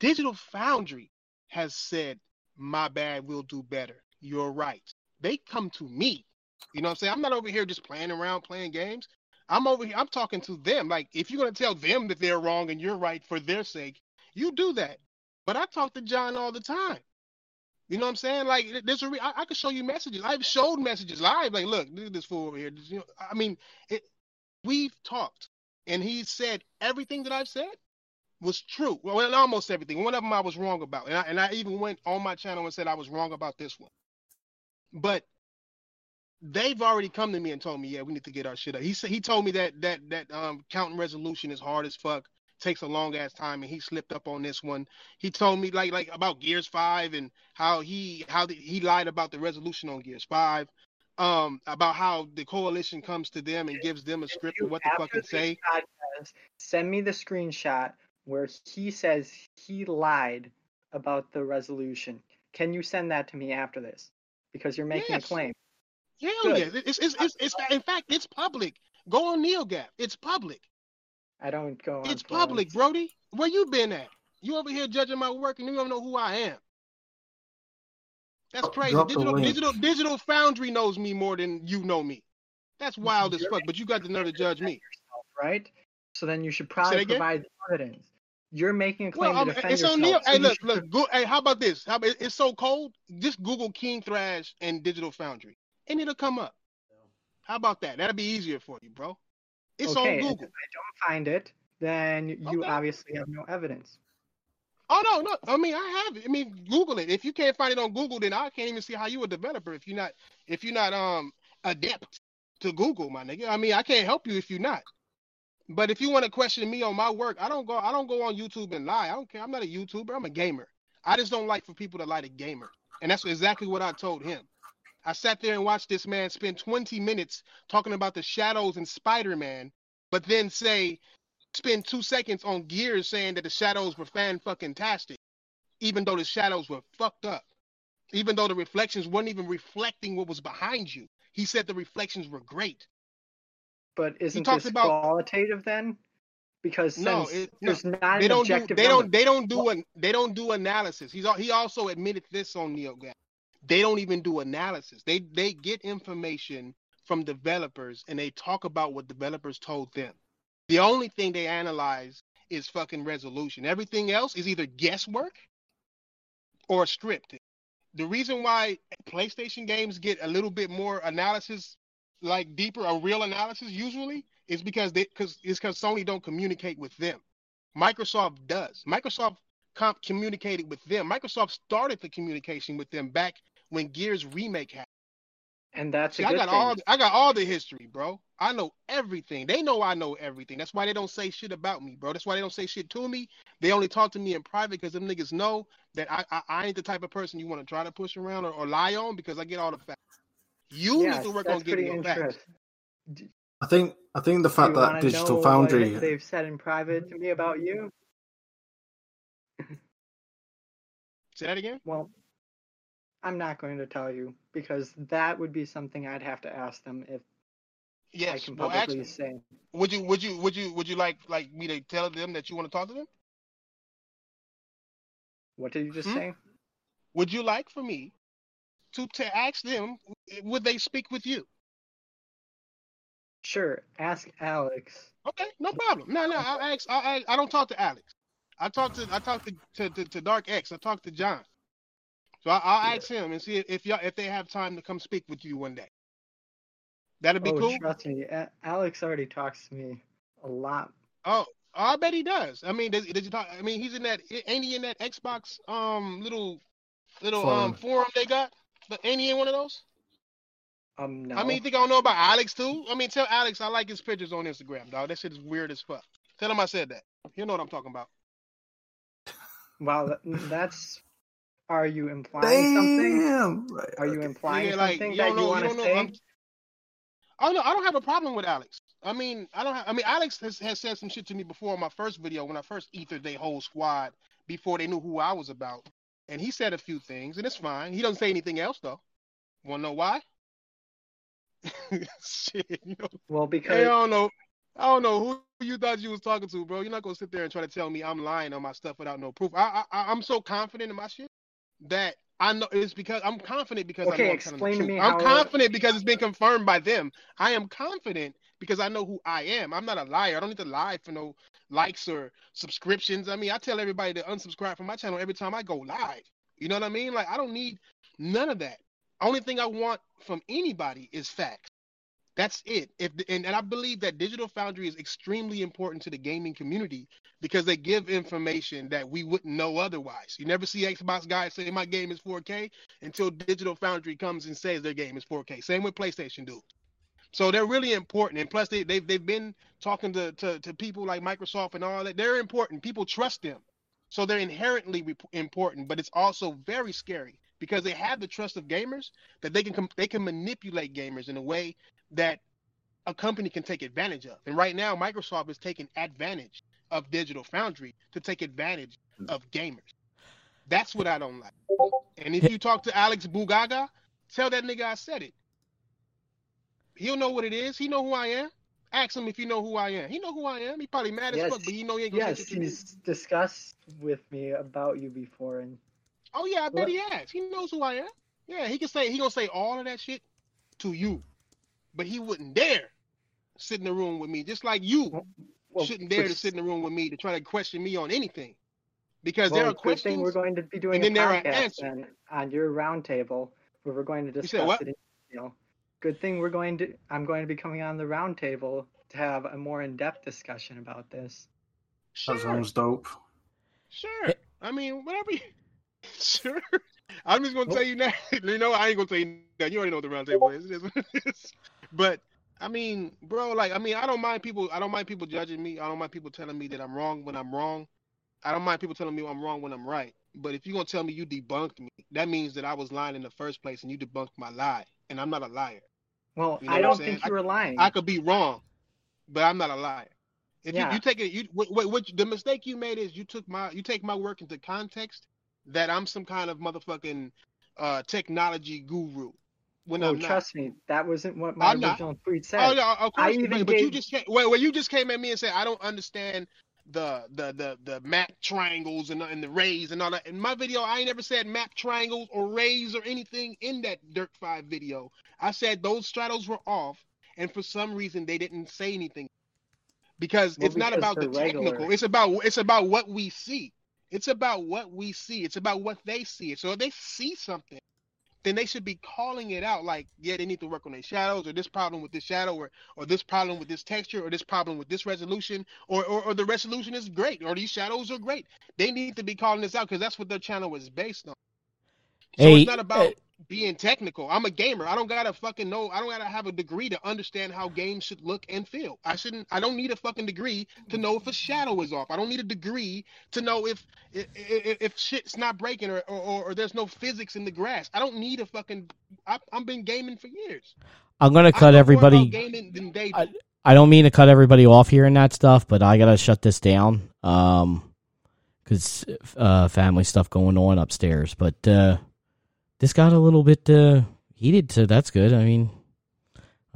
Digital Foundry has said, "My bad, we'll do better." You're right. They come to me. You know what I'm saying? I'm not over here just playing around playing games. I'm over here. I'm talking to them. Like if you're gonna tell them that they're wrong and you're right for their sake, you do that. But I talk to John all the time. You know what I'm saying? Like there's a re- I, I could show you messages. I've showed messages live. Like, look, look at this fool over here. You know, I mean, it, we've talked, and he said everything that I've said was true. Well, almost everything. One of them I was wrong about, and I, and I even went on my channel and said I was wrong about this one. But they've already come to me and told me, yeah, we need to get our shit up. He said he told me that that that um counting resolution is hard as fuck, takes a long ass time, and he slipped up on this one. He told me like like about Gears Five and how he how the, he lied about the resolution on Gears Five. Um, about how the coalition comes to them and gives them a script of what to fucking say. podcast, send me the screenshot where he says he lied about the resolution. Can you send that to me after this? Because you're making Yes. a claim. Hell Good. yeah, it's it's, it's it's in fact it's public. Go on NeoGAF. It's public. I don't go on. It's forums. public, Brody. Where you been at? You over here judging my work and you don't know who I am. That's crazy. drop Digital link. digital digital foundry knows me more than you know me. That's wild as You're fuck, but you got the nerve to judge me. yourself, right? So then you should probably it again? provide evidence. You're making a claim Well, to defend it's yourself. on Neo. so Hey, look, should look. Go, hey, how about this? How about, it's so cold. Just Google King Thrash and Digital Foundry, and it'll come up. How about that? That'll be easier for you, bro. It's okay, on Google. If I don't find it, then you Okay. obviously have no evidence. Oh no, no. I mean, I have it. I mean, Google it. If you can't find it on Google, then I can't even see how you a developer if you're not if you're not um adept to Google, my nigga. I mean, I can't help you if you're not. But if you want to question me on my work, I don't go. I don't go on YouTube and lie. I don't care. I'm not a YouTuber. I'm a gamer. I just don't like for people to lie to gamer, and that's exactly what I told him. I sat there and watched this man spend 20 minutes talking about the shadows in Spider-Man, but then say spend two seconds on Gears saying that the shadows were fan fucking tastic, even though the shadows were fucked up, even though the reflections weren't even reflecting what was behind you. He said the reflections were great. But isn't this about- qualitative then? because No, since it, no, there's not they an don't do. objective They number. don't. They don't do an. They don't do analysis. He's he also admitted this on NeoGAF. They don't even do analysis. They they get information from developers and they talk about what developers told them. The only thing they analyze is fucking resolution. Everything else is either guesswork or scripted. The reason why PlayStation games get a little bit more analysis, like deeper, a real analysis usually, is because they because it's because Sony don't communicate with them. Microsoft does. Microsoft com- communicated with them. Microsoft started the communication with them back when Gears remake happened. and that's See, a I good got thing. all I got all the history, bro. I know everything. They know I know everything. That's why they don't say shit about me, bro. That's why they don't say shit to me. They only talk to me in private because them niggas know that I, I, I ain't the type of person you want to try to push around or, or lie on because I get all the facts. You yes, need to work on getting pretty your facts. I think I think the fact that Digital Foundry they've said in private to me about you? Say that again. Well, I'm not going to tell you because that would be something I'd have to ask them if I Yes. can Well, ask publicly them. say. Would you would you would you would you like like me to tell them that you want to talk to them? What did you just Hmm? say? Would you like for me to to ask them would they speak with you? Sure, ask Alex. Okay, no problem. No, no, I'll ask. I'll ask, I don't talk to Alex. I talked to I talk to to, to, to Dark X. I talked to John. So I, I'll ask him and see if, if y'all if they have time to come speak with you one day. That'd be oh, cool. trust me, Alex already talks to me a lot. Oh, I bet he does. I mean, does, does he talk? I mean, he's in that. Ain't he in that Xbox um little little um Forum. forum they got? But ain't he in one of those? Um, no. I mean, you think I don't know about Alex too? I mean, tell Alex I like his pictures on Instagram, dog. That shit is weird as fuck. Tell him I said that. You know what I'm talking about. Wow, that's. Are you implying something? Are you implying Yeah, like something you that don't you know. want to don't know. say? I'm, oh no, I don't have a problem with Alex. I mean, I don't. Have, I mean, Alex has, has said some shit to me before on my first video when I first ethered their whole squad before they knew who I was about, and he said a few things, and it's fine. He doesn't say anything else though. Want to know why? shit, you know. Well, because I don't know. I don't know who you thought you was talking to, bro. You're not gonna sit there and try to tell me I'm lying on my stuff without no proof. I, I I'm so confident in my shit that I know it's because I'm confident because I Okay, know I'm explain to me I'm confident because it's been confirmed by them. I am confident because I know who I am. I'm not a liar. I don't need to lie for no likes or subscriptions. I mean, I tell everybody to unsubscribe from my channel every time I go live. You know what I mean? Like I don't need none of that. Only thing I want from anybody is facts. That's it. If and, and I believe that Digital Foundry is extremely important to the gaming community because they give information that we wouldn't know otherwise. You never see Xbox guys say my game is 4K until Digital Foundry comes and says their game is 4K. Same with PlayStation do. So they're really important. And plus they they've they've been talking to, to, to people like Microsoft and all that. They're important. People trust them. So they're inherently important, but it's also very scary because they have the trust of gamers that they can com- they can manipulate gamers in a way that a company can take advantage of. And right now, Microsoft is taking advantage of Digital Foundry to take advantage hmm. of gamers. That's what I don't like. And if you talk to Alex Bugaga, tell that nigga I said it. He'll know what it is. He know who I am. Ask him if he know who I am. He know who I am. He probably mad as Yes, fuck, but he know he ain't gonna yes, say shit to me. he's discussed with me about you before, and Oh yeah, I bet What? he has. He knows who I am. Yeah, he can say he gonna say all of that shit to you, but he wouldn't dare sit in the room with me, just like you well, shouldn't dare to sit in the room with me to try to question me on anything, because well, there are good thing questions. we're going to be doing and a then there are answers. then on your roundtable where we're going to said discuss what? it in detail. Good thing we're going to. I'm going to be coming on the roundtable to have a more in-depth discussion about this. That sounds dope. sure. I mean, whatever. You... Sure. I'm just gonna tell you now. You know, I ain't gonna tell you that. You already know what the round table is. It is what it is. But I mean, bro, like, I mean, I don't mind people. I don't mind people judging me. I don't mind people telling me that I'm wrong when I'm wrong. I don't mind people telling me I'm wrong when I'm right. But if you're gonna tell me you debunked me, that means that I was lying in the first place, and you debunked my lie, and I'm not a liar. Well, You know I don't think you were lying. I could be wrong, but I'm not a liar. If Yeah. you, you take it, you what, what, what the mistake you made is you took my you take my work into context that I'm some kind of motherfucking uh, technology guru. when Oh, I'm not. trust me, that wasn't what my I'm not. original tweet said. Oh no, of I course. even But, but you just came, well, well, you just came at me and said I don't understand the the the the map triangles and and the rays and all that. In my video, I ain't never said map triangles or rays or anything in that Dirt Five video. I said those straddles were off, and for some reason they didn't say anything because Well, it's not about the they're technical. It's about it's about what we see. It's about what we see. It's about what they see. So if they see something then they should be calling it out like, yeah, they need to work on their shadows or this problem with this shadow or or this problem with this texture or this problem with this resolution or or, or the resolution is great or these shadows are great. They need to be calling this out because that's what their channel is based on. So Hey, it's not about eh, being technical. I'm a gamer. I don't gotta fucking know. I don't gotta have a degree to understand how games should look and feel. I shouldn't. I don't need a fucking degree to know if a shadow is off. I don't need a degree to know if if, if, shit's not breaking or, or or there's no physics in the grass. I don't need a fucking. I, I've been gaming for years. I'm gonna cut everybody. gaming than they do. I, I don't mean to cut everybody off here and that stuff, but I gotta shut this down. Um, because uh, family stuff going on upstairs. But uh, this got a little bit uh heated, so that's good. I mean,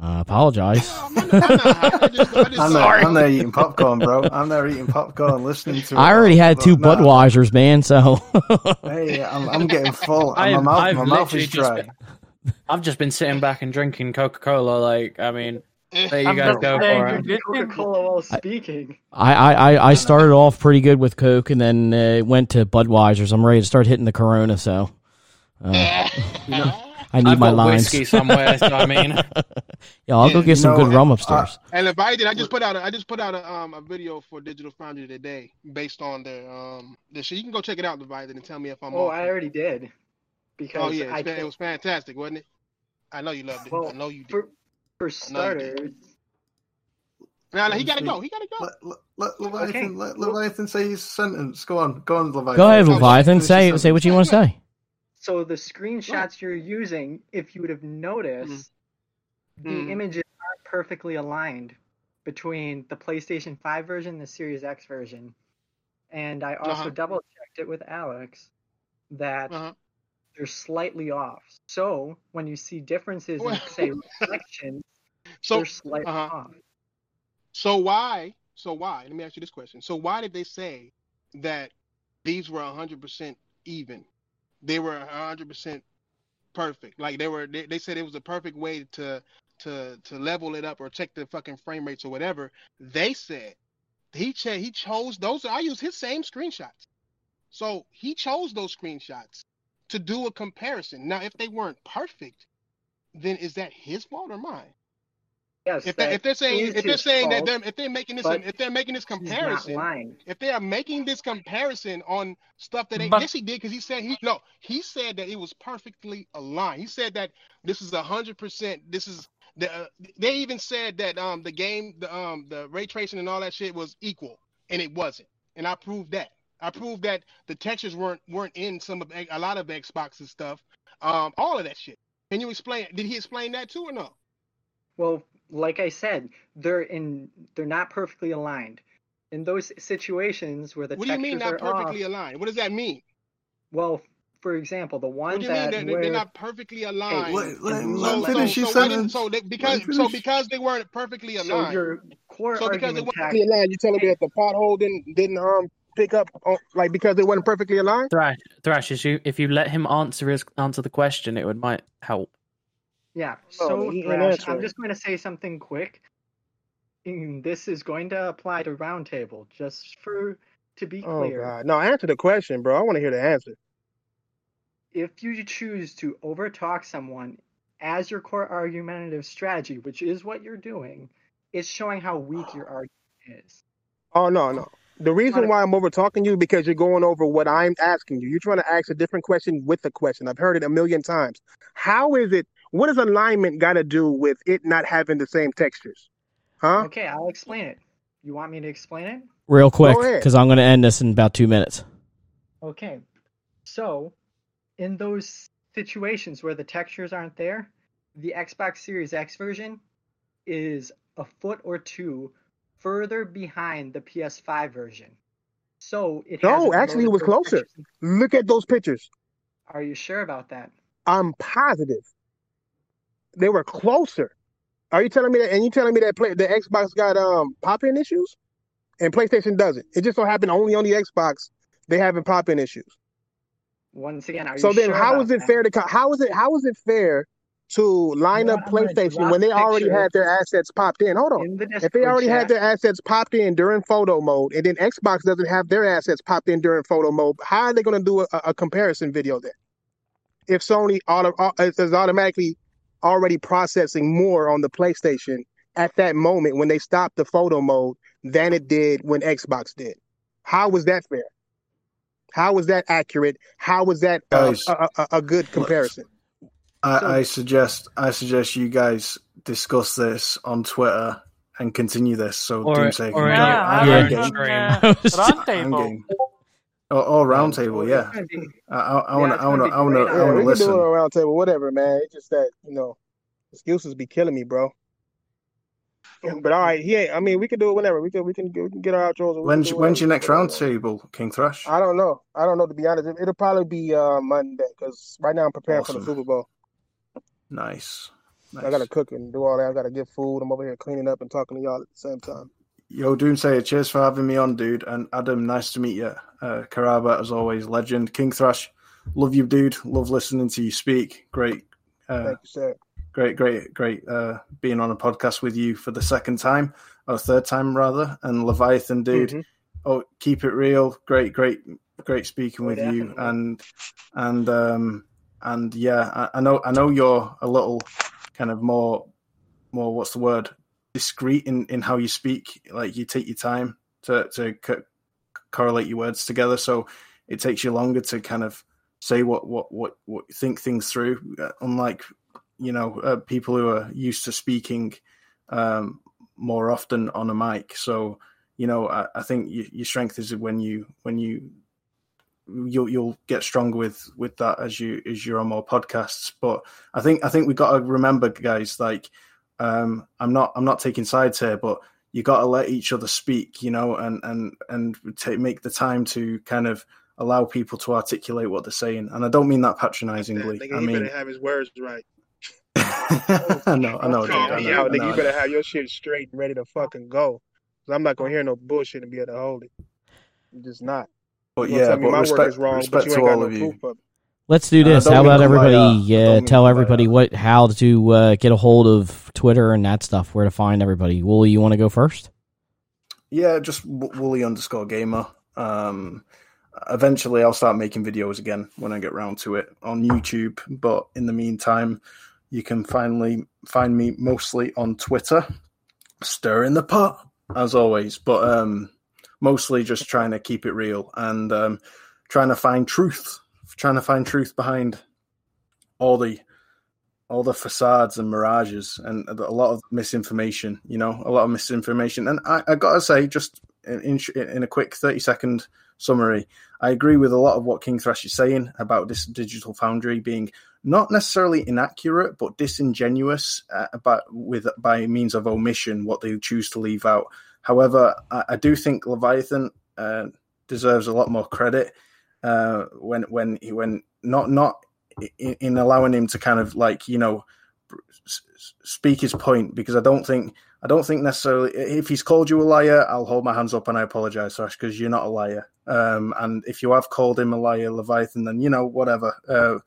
uh, apologize. I'm there, I'm there eating popcorn, bro. I'm there eating popcorn, listening to. I already had two nah, Budweisers, man. So Hey, I'm, I'm getting full. I've, my mouth, I've my mouth literally is just dry. been, I've just been sitting back and drinking Coca Cola. Like, I mean, there you I'm guys go saying, for you it. did Coca Cola while speaking. I, I, I, I started off pretty good with Coke, and then uh, went to Budweisers. I'm ready to start hitting the Corona. So uh, I need I've my got lines. whiskey somewhere, so I mean, yeah, I'll go get some No, good rum uh, upstairs. And if I did, I just put out a, I just put out a um a video for Digital Foundry today based on their um the shit. You can go check it out, Leviathan, and tell me if I'm Oh, off. I already did. Because oh yeah, I it's fan- it was fantastic, wasn't it? I know you loved it. Well, I know you did. for for I know you starters, did. Now he gotta go. He gotta go. Let, let, let Leviathan, Okay. let Leviathan say his sentence. Go on, go on, Leviathan. Go ahead, Oh, Leviathan. finish Say your say what you want to say. So the screenshots you're using, if you would have noticed, the Mhm. images aren't perfectly aligned between the PlayStation 5 version and the Series X version. And I also Uh-huh. double checked it with Alex that Uh-huh. they're slightly off. So when you see differences in, say, reflections, So they're slightly uh-huh. off. So why? So why? Let me ask you this question. So why did they say that these were hundred percent even? They were hundred percent perfect. Like they were. They, they said it was a perfect way to to to level it up or check the fucking frame rates or whatever. They said he ch- he chose those. I use his same screenshots. So he chose those screenshots to do a comparison. Now, if they weren't perfect, then is that his fault or mine? Yes, If, they, if they're saying if they're his saying that they're, if they're making this but if they're making this comparison if they are making this comparison on stuff that they But- yes he did because he said he no he said that it was perfectly aligned. He said that this is a hundred percent this is the uh, they even said that um the game the um the ray tracing and all that shit was equal and it wasn't. And I proved that. I proved that the textures weren't weren't in some of a lot of Xbox's stuff um all of that shit. Can you explain did he explain that too or no? Well, like I said, they're in they're not perfectly aligned. In those situations where the what do you mean not textures are perfectly off, aligned what does that mean well, for example, the one What do you mean that they're, where they're not perfectly aligned? Let, let, So- let so, finish so, his so, why didn't, so they, because him so because they weren't perfectly so aligned. your core So because they argument weren't perfectly aligned, you telling me that the pothole didn't didn't um pick up on, like because they wasn't perfectly aligned? Thrash, Thrash, if you if you let him answer his answer the question, it would might help. Yeah. Oh, So ain't I'm just going to say something quick. And this is going to apply to Roundtable, just for to be Oh clear. god, no, answer the question, bro. I want to hear the answer. if you choose to overtalk someone as your core argumentative strategy, which is what you're doing, it's showing how weak your argument is. Oh no, no. The reason why I'm over talking you because you're going over what I'm asking you. You're trying to ask a different question with the question. I've heard it a million times. How is it? What does alignment got to do with it not having the same textures? Huh? Okay, I'll explain it. You want me to explain it? Real quick, ahead. because I'm going to end this in about two minutes. Okay. So, in those situations where the textures aren't there, the Xbox Series X version is a foot or two further behind the PS5 version. So, it No, hasn't actually, it was closer. textures. Look at those pictures. Are you sure about that? I'm positive. They were closer. Are you telling me that? And you telling me that play the Xbox got um pop-in issues, and PlayStation doesn't? It just so happened only on the Xbox they having pop-in issues. Once again, are So you then, sure how is it that? fair to how is it how is it fair to line know up what? I'm gonna PlayStation when they already had their assets popped in? Hold on. in the If they already had their assets popped in during photo mode, and then Xbox doesn't have their assets popped in during photo mode, how are they going to do a, a comparison video then? If Sony auto, au- is is automatically already processing more on the PlayStation at that moment when they stopped the photo mode than it did when Xbox did, how was that fair? How was that accurate? How was that uh, Guys, a, a, a good comparison? I, I suggest I suggest you guys discuss this on Twitter and continue this. So Or- Doomsday or can in get your- I'm Yeah. game. on, I uh, was- I'm Roundtable. game. Or, or round table, yeah. It's gonna I, I, I want to, I want gonna I want to, great. I want we to can do it listen. on a round table, whatever, man. It's just that you know excuses be killing me, bro. But all right, he ain't. I mean, we can do it whenever. We can we can we can get our outros. and we When's when's your next round table, King Thrash? I don't know. I don't know to be honest. It, will probably be uh, Monday because right now I'm preparing for the Awesome. Super Bowl. Nice. I gotta cook and do all that. I gotta get food. I'm over here cleaning up and talking to y'all at the same time. Yo, Doomsayer, cheers for having me on, dude. And Adam, nice to meet you. Uh, Karaba, as always, legend. King Thrash, love you, dude. Love listening to you speak. Great, uh, Thank you, sir. great, great, great uh, being on a podcast with you for the second time, or third time rather. And Leviathan, dude. Mhm. Oh, keep it real. Great, great, great speaking Oh, with you. And and um and yeah, I, I know I know you're a little kind of more more what's the word discreet in in how you speak. Like you take your time to to co- correlate your words together, so it takes you longer to kind of say what what what, what think things through. Uh, unlike you know uh, people who are used to speaking um, more often on a mic. So you know I, I think y your strength is when you when you you'll you'll get stronger with with that as you as you're on more podcasts. But I think I think we got to remember, guys. Like um, I'm not I'm not taking sides here, but you got to let each other speak, you know, and and and take, make the time to kind of allow people to articulate what they're saying. And I don't mean that patronizingly. Nigga, I mean, better have his words right. I know, I know, dude, I know, I nigga. You better have your shit straight and ready to fucking go. 'Cause I'm not gonna hear no bullshit and be able to hold it. I'm just not. But yeah, but my work respect, is wrong, but respect you to all no of you. Proof of it. Let's do Uh, this. don't How about everybody Don't uh, tell everybody what how to uh, get a hold of Twitter and that stuff, where to find everybody. Wooly, you want to go first? Yeah, just woolly underscore gamer. Um, eventually, I'll start making videos again when I get round to it on YouTube. But in the meantime, you can finally find me mostly on Twitter, stirring the pot as always. But um, mostly just trying to keep it real and um, trying to find truth, trying to find truth behind all the all the facades and mirages and a lot of misinformation you know a lot of misinformation. And i, I gotta say just in, in a quick 30 second summary i agree with a lot of what king thrash is saying about this digital foundry being not necessarily inaccurate but disingenuous uh, about with by means of omission what they choose to leave out. However i, I do think leviathan uh, deserves a lot more credit uh, when when he when not not in, in allowing him to kind of like you know speak his point because I don't think I don't think necessarily if he's called you a liar, I'll hold my hands up and I apologize, Sash, because you're not a liar. Um, and if you have called him a liar, Leviathan, then you know whatever. Uh,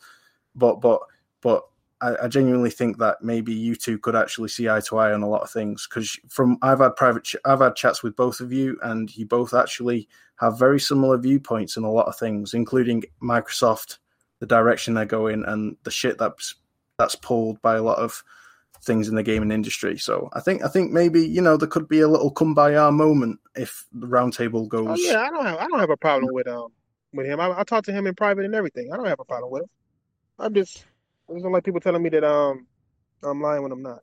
but but but I, I genuinely think that maybe you two could actually see eye to eye on a lot of things because from I've had private ch- I've had chats with both of you and you both actually have very similar viewpoints in a lot of things, including Microsoft, the direction they're going, and the shit that's that's pulled by a lot of things in the gaming industry. So I think I think maybe you know there could be a little kumbaya moment if the roundtable goes. Oh yeah, I don't have I don't have a problem with um with him. I, I talk to him in private and everything. I don't have a problem with him. I'm just I don't like people telling me that um I'm lying when I'm not.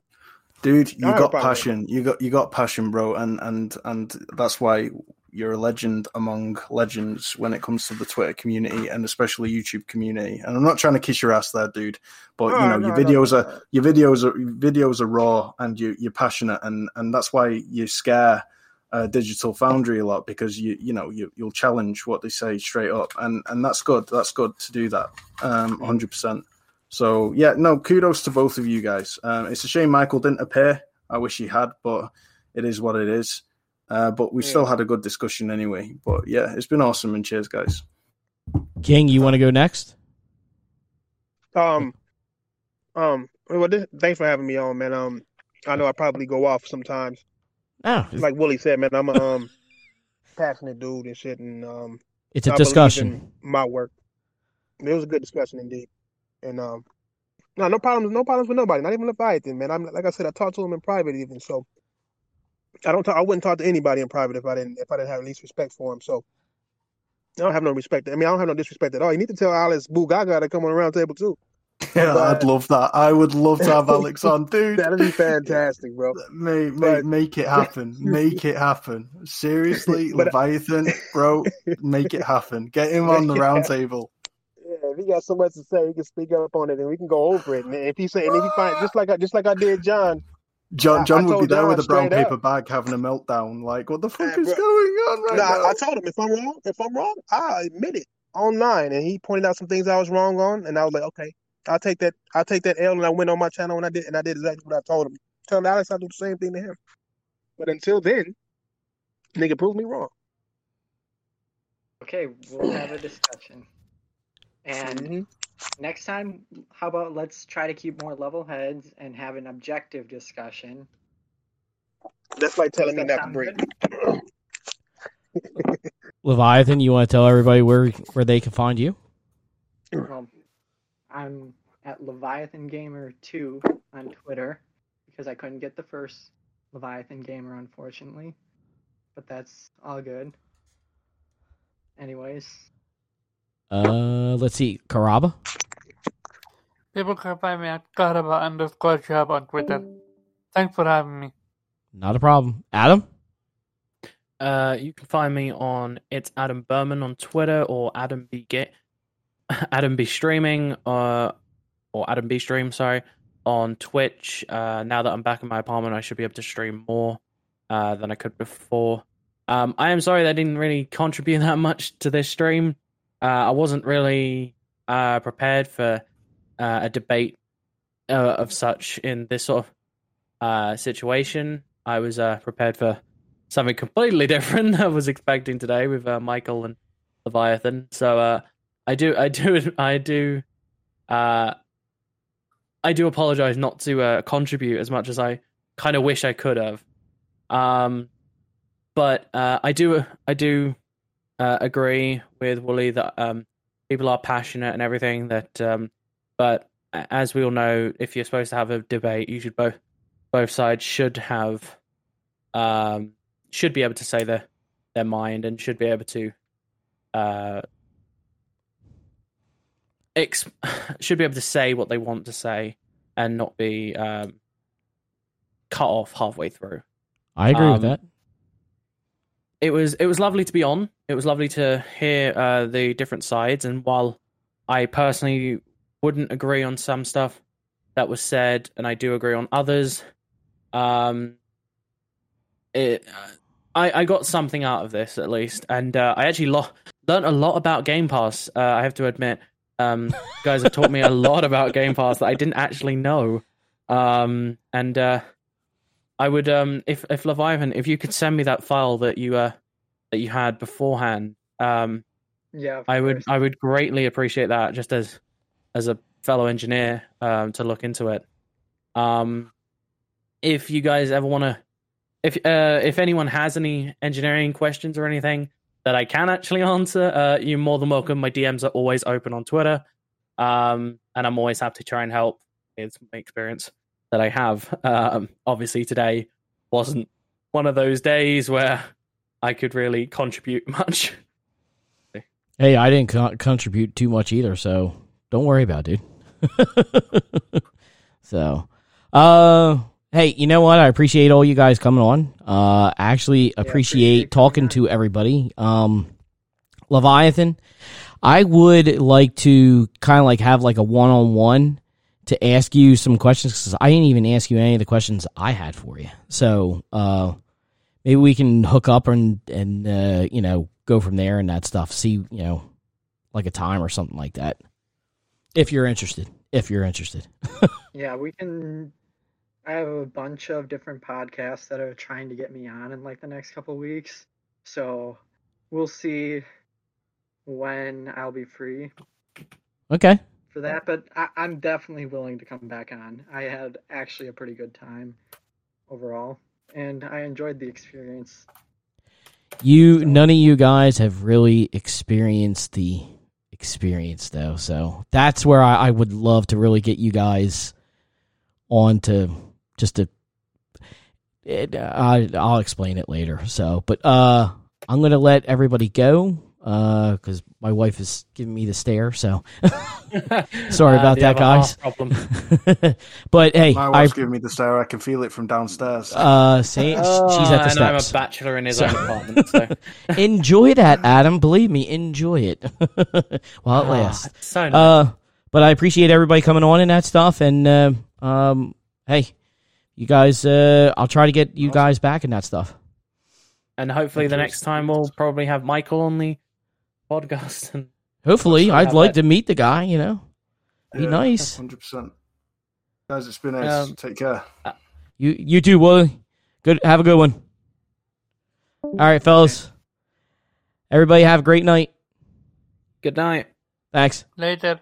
Dude, you a got passion. You got you got passion, bro, and and and that's why you're a legend among legends when it comes to the Twitter community and especially YouTube community. And I'm not trying to kiss your ass there, dude, but No, you know no, your videos no, are your videos are videos are raw and you you're passionate and and that's why you scare uh, Digital Foundry a lot because you you know you you'll challenge what they say straight up and and that's good. That's good to do that. Um, hundred percent. So yeah, no, kudos to both of you guys. Um, it's a shame Michael didn't appear. I wish he had, but it is what it is. Uh, but we still had a good discussion anyway. But yeah, it's been awesome and cheers, guys. King, you want to go next? Um, um. Well, this, thanks for having me on, man. Um, I know I probably go off sometimes. Oh, Like Willie said, man, I'm a um passionate dude and shit, and um, It's a I discussion. in my work. It was a good discussion indeed, and um, no, no problems, no problems with nobody, not even Leviathan, man. I'm like I said, I talked to him in private even, so I don't talk, I wouldn't talk to anybody in private if I didn't if I didn't have at least respect for him. So I don't have no respect. I mean, I don't have no disrespect at all. You need to tell Alice Bugaga to come on the round table too. Yeah, I'd love that. I would love to have Alex on, dude. That'd be fantastic, bro. Make, make, But- make it happen. Make it happen. Seriously, But- Leviathan, bro, make it happen. Get him on the round table. Yeah, if he got so much to say, he can speak up on it, and we can go over it. And if he say, and if he find just like I just like I did, John. John, John I would be there John with a brown straight up. paper bag having a meltdown. Like, what the fuck Yeah, is bro. going on right Nah, now? I told him if I'm wrong, if I'm wrong, I admit it online, and he pointed out some things I was wrong on, and I was like, okay, I'll take that. I'll take that L, and I went on my channel and I did, and I did exactly what I told him. Tell Alex I do the same thing to him. But until then, nigga, prove me wrong. Okay, we'll have a discussion. And Mhm. next time, how about let's try to keep more level heads and have an objective discussion. That's like telling me not to sound breathe. Leviathan, you want to tell everybody where where they can find you? Well, I'm at Leviathan Gamer 2 on Twitter because I couldn't get the first Leviathan Gamer, unfortunately. But that's all good. Anyways, Uh, let's see, Karaba. People can find me at Karaba underscore job on Twitter. Thanks for having me. Not a problem. Adam. Uh, you can find me on it's Adam Berman on Twitter or Adam B Get Adam B Streaming uh or Adam B Stream sorry on Twitch. Uh, now that I'm back in my apartment, I should be able to stream more uh than I could before. Um, I am sorry that I didn't really contribute that much to this stream. Uh, I wasn't really uh prepared for uh, a debate uh, of such in this sort of uh situation. I was uh prepared for something completely different I was expecting today with Michael and Leviathan. So I do, I do, I do, I do apologize not to contribute as much as I kind of wish I could have. Um, but I do, I do agree with Wooly that um, people are passionate and everything. That, um, but as we all know, if you're supposed to have a debate, you should both both sides should have um, should be able to say their their mind and should be able to uh, ex- should be able to say what they want to say and not be um, cut off halfway through. I agree with Um, that. It was it was lovely to be on. It was lovely to hear uh, the different sides, and while I personally wouldn't agree on some stuff that was said, and I do agree on others, um, it, I I got something out of this at least, and uh, I actually lo- learned a lot about Game Pass. Uh, I have to admit, um, guys have taught me a lot about Game Pass that I didn't actually know, um, and. Uh, I would um if if Leviathan if you could send me that file that you uh that you had beforehand um yeah, I would course. I would greatly appreciate that just as as a fellow engineer um to look into it um if you guys ever want to if uh if anyone has any engineering questions or anything that I can actually answer uh you're more than welcome my DMs are always open on Twitter um and I'm always happy to try and help it's my experience that I have. Um, obviously, today wasn't one of those days where I could really contribute much. Hey, I didn't co- contribute too much either, so don't worry about it, dude. so, uh, hey, you know what? I appreciate all you guys coming on. Uh, I actually appreciate talking to everybody. Um, Leviathan, I would like to kind of like have like a one on one to ask you some questions because I didn't even ask you any of the questions I had for you. So, uh, maybe we can hook up and and uh, you know go from there and that stuff. See, you know, like a time or something like that. If you're interested, if you're interested. Yeah, we can. I have a bunch of different podcasts that are trying to get me on in like the next couple weeks. So we'll see when I'll be free Okay. for that. But I, I'm definitely willing to come back on. I had actually a pretty good time overall, and I enjoyed the experience. You none of you guys have really experienced the experience though, so that's where I, I would love to really get you guys on to just to. It, I I'll explain it later. So, but uh, I'm gonna let everybody go uh because my wife is giving me the stare. So sorry Uh, about do that, guys. problem? but hey, My I wife's giving me the stare. I can feel it from downstairs. uh say Oh, she's at the and I'm a bachelor in his So- own apartment. So. enjoy that, Adam. Believe me, enjoy it while it lasts. so nice. Uh, but I appreciate everybody coming on and that stuff. And uh, um, hey, you guys, uh, I'll try to get you guys back in that stuff. and hopefully the next time we'll probably have Michael on the podcast. And Hopefully, I'd like that. to meet the guy. You know, be nice. Hundred percent. Guys, it's been nice. Um, Take care. You you too, Willie. Good. Have a good one. All right, fellas. Everybody have a great night. good night. Thanks. Later.